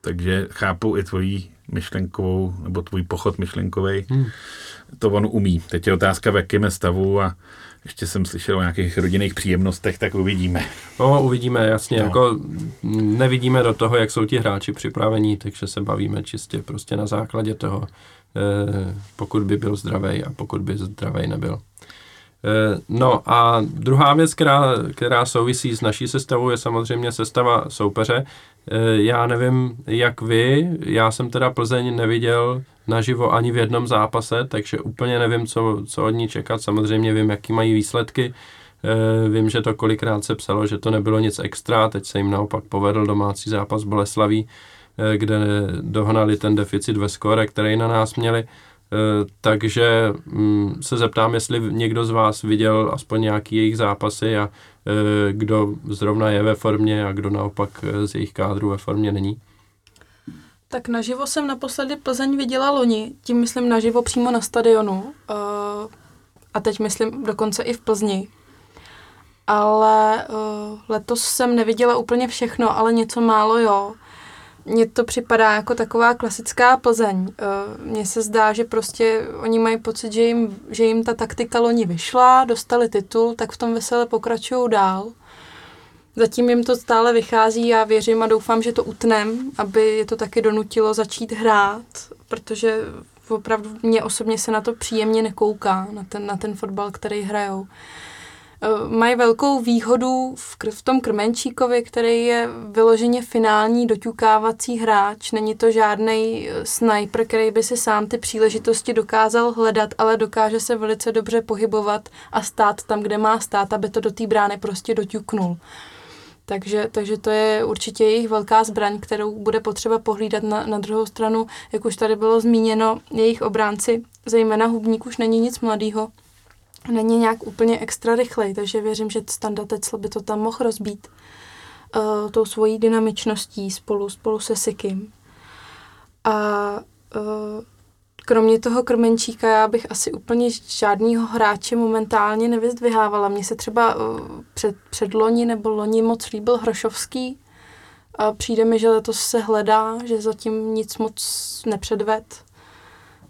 Takže chápu i tvojí myšlenkovou, nebo tvůj pochod myšlenkový, hmm. to on umí. Teď je otázka, v jakém stavu a ještě jsem slyšel o nějakých rodinných příjemnostech, tak uvidíme.
No, uvidíme, jasně. No. Jako nevidíme do toho, jak jsou ti hráči připravení, takže se bavíme čistě prostě na základě toho, eh, pokud by byl zdravý a pokud by zdravý nebyl. Eh, no a druhá věc, která, která souvisí s naší sestavou, je samozřejmě sestava soupeře. Eh, já nevím, jak vy, já jsem teda Plzeň neviděl naživo ani v jednom zápase, takže úplně nevím, co, co od ní čekat. Samozřejmě vím, jaký mají výsledky. Eh, vím, že to kolikrát se psalo, že to nebylo nic extra, teď se jim naopak povedl domácí zápas Boleslaví, kde dohnali ten deficit ve skore, který na nás měli. Eh, takže mm, se zeptám, jestli někdo z vás viděl aspoň nějaký jejich zápasy a eh, kdo zrovna je ve formě a kdo naopak eh, z jejich kádru ve formě není.
Tak naživo jsem naposledy Plzeň viděla loni, tím myslím naživo přímo na stadionu a teď myslím dokonce i v Plzni. Ale letos jsem neviděla úplně všechno, ale něco málo jo mně to připadá jako taková klasická Plzeň. Eh, mně se zdá, že prostě oni mají pocit, že jim, že jim ta taktika loni vyšla, dostali titul, tak v tom vesele pokračují dál. Zatím jim to stále vychází, já věřím a doufám, že to utnem, aby je to taky donutilo začít hrát, protože opravdu mě osobně se na to příjemně nekouká, na ten, na ten fotbal, který hrajou. Eh, mají velkou výhodu v, kr- v tom Krmenčíkovi, který je vyloženě finální doťukávací hráč. Není to žádný eh, sniper, který by si sám ty příležitosti dokázal hledat, ale dokáže se velice dobře pohybovat a stát tam, kde má stát, aby to do té brány prostě doťuknul. Takže, takže to je určitě jejich velká zbraň, kterou bude potřeba pohlídat na, na druhou stranu. Jak už tady bylo zmíněno, jejich obránci, zejména Hubník, už není nic mladýho není nějak úplně extra rychlej, takže věřím, že Standa Tecl by to tam mohl rozbít uh, tou svojí dynamičností spolu, spolu se Sikim. A uh, kromě toho Krmenčíka já bych asi úplně žádného hráče momentálně nevyzdvihávala. Mně se třeba uh, před, před loni nebo loni moc líbil Hrošovský. A přijde mi, že letos se hledá, že zatím nic moc nepředved.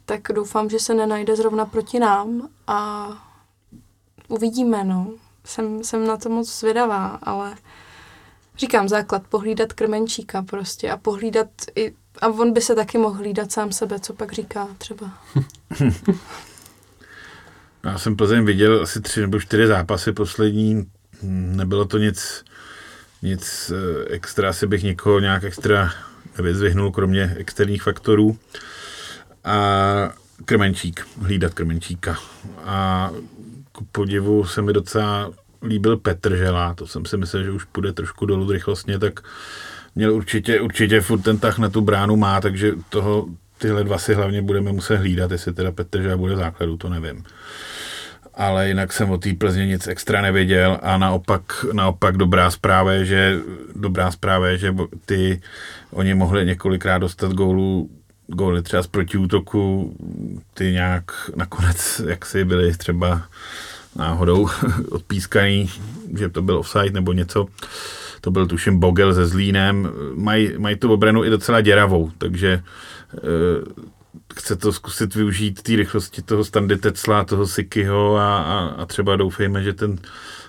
Tak doufám, že se nenajde zrovna proti nám a uvidíme, no. Jsem, jsem na to moc zvědavá, ale říkám základ, pohlídat krmenčíka prostě a pohlídat i, a on by se taky mohl hlídat sám sebe, co pak říká třeba.
Já jsem Plzeň viděl asi tři nebo čtyři zápasy poslední, nebylo to nic, nic eh, extra, asi bych někoho nějak extra vyzvihnul, kromě externích faktorů. A Krmenčík, hlídat Krmenčíka. A ku podivu se mi docela líbil Petr Žela, to jsem si myslel, že už půjde trošku dolů rychlostně, tak měl určitě, určitě furt ten tah na tu bránu má, takže toho tyhle dva si hlavně budeme muset hlídat, jestli teda Petr Žák bude základu, to nevím. Ale jinak jsem o té Plzně nic extra nevěděl a naopak, naopak dobrá zpráva je, že, dobrá zpráva je, že ty, oni mohli několikrát dostat gólů góly třeba z protiútoku, ty nějak nakonec, jak si byli třeba náhodou odpískaný, že to byl offside nebo něco, to byl tuším Bogel se Zlínem, mají, mají tu obranu i docela děravou, takže e, chce to zkusit využít té rychlosti toho Standy Tecla, toho Sikyho a, a, a třeba doufejme, že ten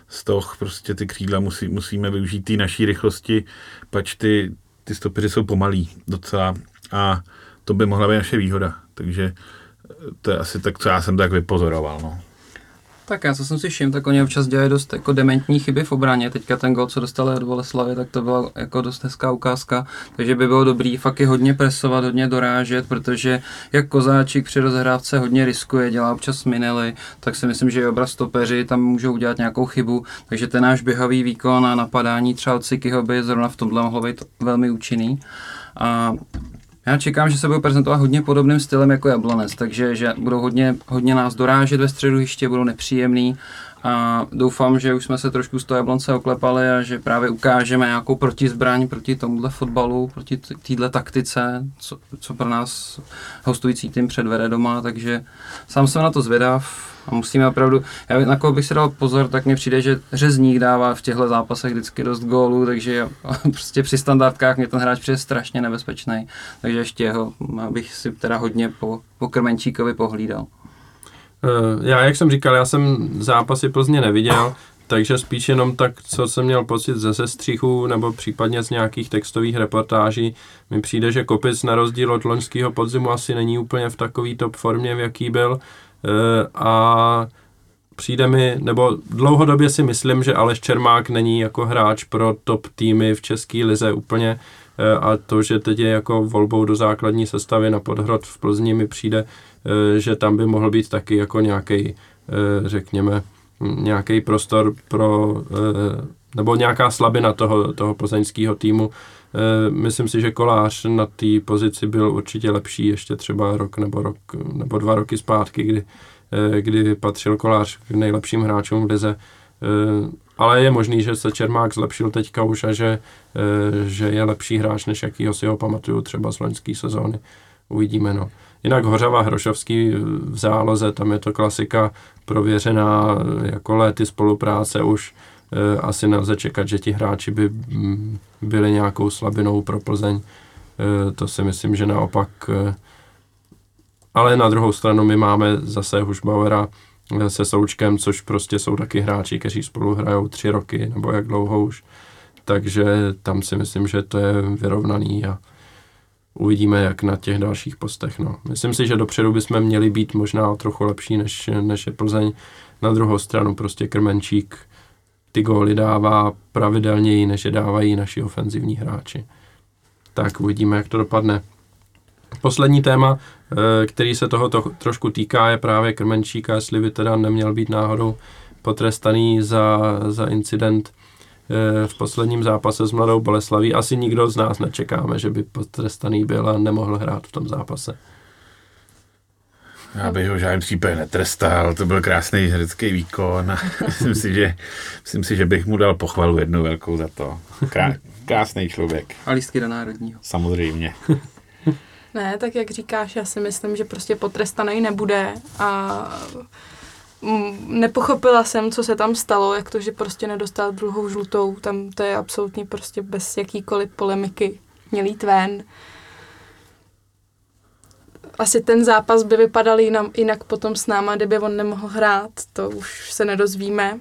stoch, prostě ty křídla musí, musíme využít té naší rychlosti, pač ty, ty stopeři jsou pomalí docela a to by mohla být naše výhoda. Takže to je asi tak, co já jsem tak vypozoroval. No.
Tak já co jsem si všiml, tak oni občas dělají dost jako dementní chyby v obraně. Teďka ten gol, co dostali od Boleslavy, tak to byla jako dost hezká ukázka. Takže by bylo dobrý fakt je hodně presovat, hodně dorážet, protože jak Kozáčik při rozehrávce hodně riskuje, dělá občas minely, tak si myslím, že i obraz stopeři tam můžou udělat nějakou chybu. Takže ten náš běhavý výkon a napadání třeba od by zrovna v tomhle mohlo být velmi účinný. A já čekám, že se budou prezentovat hodně podobným stylem jako Jablonec, takže že budou hodně, hodně nás dorážet ve středu ještě, budou nepříjemný a doufám, že už jsme se trošku z toho Jablonce oklepali a že právě ukážeme nějakou protizbraň proti tomuhle fotbalu, proti téhle taktice, co, co pro nás hostující tým předvede doma, takže sám jsem na to zvědav, a musíme opravdu, já na koho bych si dal pozor, tak mi přijde, že Řezník dává v těchto zápasech vždycky dost gólů, takže prostě při standardkách mě ten hráč přijde strašně nebezpečný. Takže ještě jeho bych si teda hodně po, po Krmenčíkovi pohlídal.
Eh, já, jak jsem říkal, já jsem zápasy Plzně neviděl, takže spíš jenom tak, co jsem měl pocit ze sestřichů nebo případně z nějakých textových reportáží, mi přijde, že Kopic na rozdíl od loňského podzimu asi není úplně v takový top formě, v jaký byl. Eh, a přijde mi, nebo dlouhodobě si myslím, že Aleš Čermák není jako hráč pro top týmy v české lize úplně eh, a to, že teď je jako volbou do základní sestavy na podhrod v Plzni mi přijde, že tam by mohl být taky jako nějaký, řekněme, nějaký prostor pro, nebo nějaká slabina toho, toho plzeňského týmu. Myslím si, že Kolář na té pozici byl určitě lepší ještě třeba rok nebo rok nebo dva roky zpátky, kdy, kdy patřil Kolář k nejlepším hráčům v lize. Ale je možný, že se Čermák zlepšil teďka už a že, že je lepší hráč, než jakýho si ho pamatuju třeba z loňské sezóny. Uvidíme, no. Jinak Hořava Hrošovský v záloze, tam je to klasika prověřená jako léty spolupráce už Eh, asi nelze čekat, že ti hráči by mm, byli nějakou slabinou pro Plzeň. Eh, to si myslím, že naopak. Eh, ale na druhou stranu my máme zase Hušbauera se Součkem, což prostě jsou taky hráči, kteří spolu hrajou tři roky nebo jak dlouho už. Takže tam si myslím, že to je vyrovnaný a uvidíme, jak na těch dalších postech. No. Myslím si, že dopředu bychom měli být možná trochu lepší, než, než je Plzeň. Na druhou stranu prostě Krmenčík ty góly dává pravidelněji, než je dávají naši ofenzivní hráči. Tak uvidíme, jak to dopadne. Poslední téma, eh, který se toho to, trošku týká, je právě Krmenčíka, jestli by teda neměl být náhodou potrestaný za, za incident v posledním zápase s Mladou Boleslaví. Asi nikdo z nás nečekáme, že by potrestaný byl a nemohl hrát v tom zápase.
Já bych ho žádným případě netrestal, to byl krásný herecký výkon a myslím si, že, myslím si, že bych mu dal pochvalu jednu velkou za to. Krá, krásný člověk.
A lístky do národního.
Samozřejmě.
ne, tak jak říkáš, já si myslím, že prostě potrestaný nebude a nepochopila jsem, co se tam stalo, jak to, že prostě nedostal druhou žlutou, tam to je absolutně prostě bez jakýkoliv polemiky měl jít ven asi ten zápas by vypadal jinam, jinak potom s náma, kdyby on nemohl hrát, to už se nedozvíme.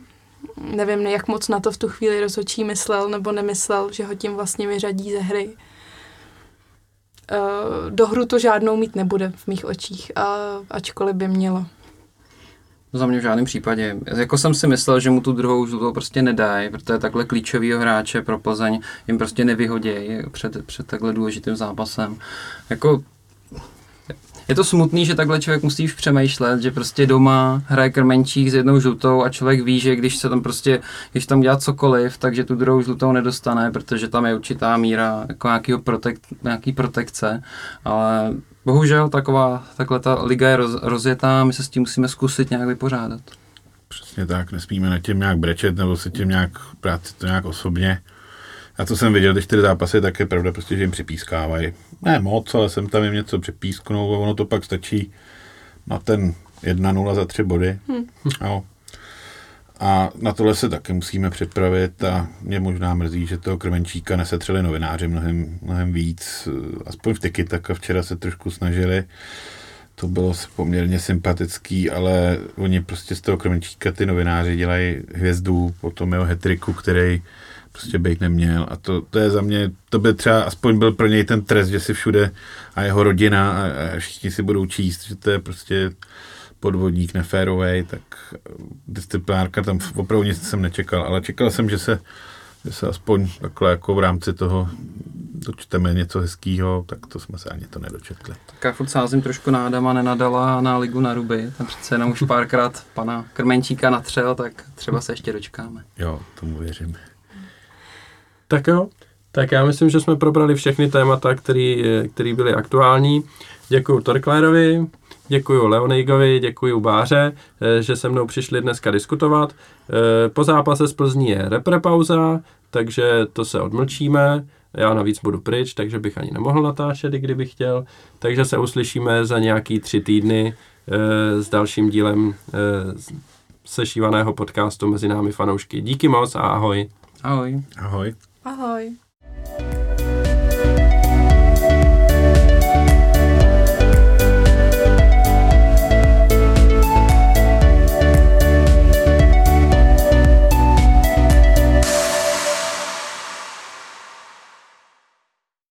Nevím, jak moc na to v tu chvíli rozhodčí myslel nebo nemyslel, že ho tím vlastně vyřadí ze hry. Uh, do hru to žádnou mít nebude v mých očích, ačkoliv by mělo.
Za mě v žádném případě. Jako jsem si myslel, že mu tu druhou žlutou prostě nedají, protože takhle klíčovýho hráče pro Plzeň jim prostě nevyhodějí před, před takhle důležitým zápasem. Jako je to smutný, že takhle člověk musí už přemýšlet, že prostě doma hraje krmenčík s jednou žlutou a člověk ví, že když se tam prostě, když tam dělá cokoliv, takže tu druhou žlutou nedostane, protože tam je určitá míra jako nějakýho protek, nějaký protekce, ale bohužel taková, takhle ta liga je roz, rozjetá, my se s tím musíme zkusit nějak vypořádat.
Přesně tak, nesmíme na tím nějak brečet nebo se tím nějak brát to nějak osobně. A co jsem viděl, když ty zápasy, tak je pravda prostě, že jim připískávají. Ne moc, ale jsem tam jim něco připísknul a ono to pak stačí na ten 1-0 za tři body. Hmm. Jo. A na tohle se taky musíme připravit a mě možná mrzí, že toho krmenčíka nesetřeli novináři mnohem, mnohem víc, aspoň v Tiki tak a včera se trošku snažili. To bylo poměrně sympatický, ale oni prostě z toho krmenčíka ty novináři dělají hvězdu po tom jeho hetriku, který prostě být neměl a to, to je za mě, to by třeba aspoň byl pro něj ten trest, že si všude a jeho rodina a, a všichni si budou číst, že to je prostě podvodník neférovej, tak disciplinárka tam opravdu nic jsem nečekal, ale čekal jsem, že se, že se aspoň takhle jako v rámci toho dočteme něco hezkého, tak to jsme se ani to nedočetli.
Tak já furt sázím trošku na Adama nenadala na ligu na ruby, tam přece jenom už párkrát pana Krmenčíka natřel, tak třeba se ještě dočkáme.
Jo, tomu věřím.
Tak jo, tak já myslím, že jsme probrali všechny témata, které byly aktuální. Děkuji Torklérovi, děkuji Leonejgovi, děkuji Báře, eh, že se mnou přišli dneska diskutovat. Eh, po zápase z Plzní je reprepauza, takže to se odmlčíme. Já navíc budu pryč, takže bych ani nemohl natáčet, i kdybych chtěl. Takže se uslyšíme za nějaký tři týdny e, s dalším dílem sešívaného podcastu mezi námi fanoušky. Díky moc a ahoj.
Ahoj.
Ahoj.
Ahoj!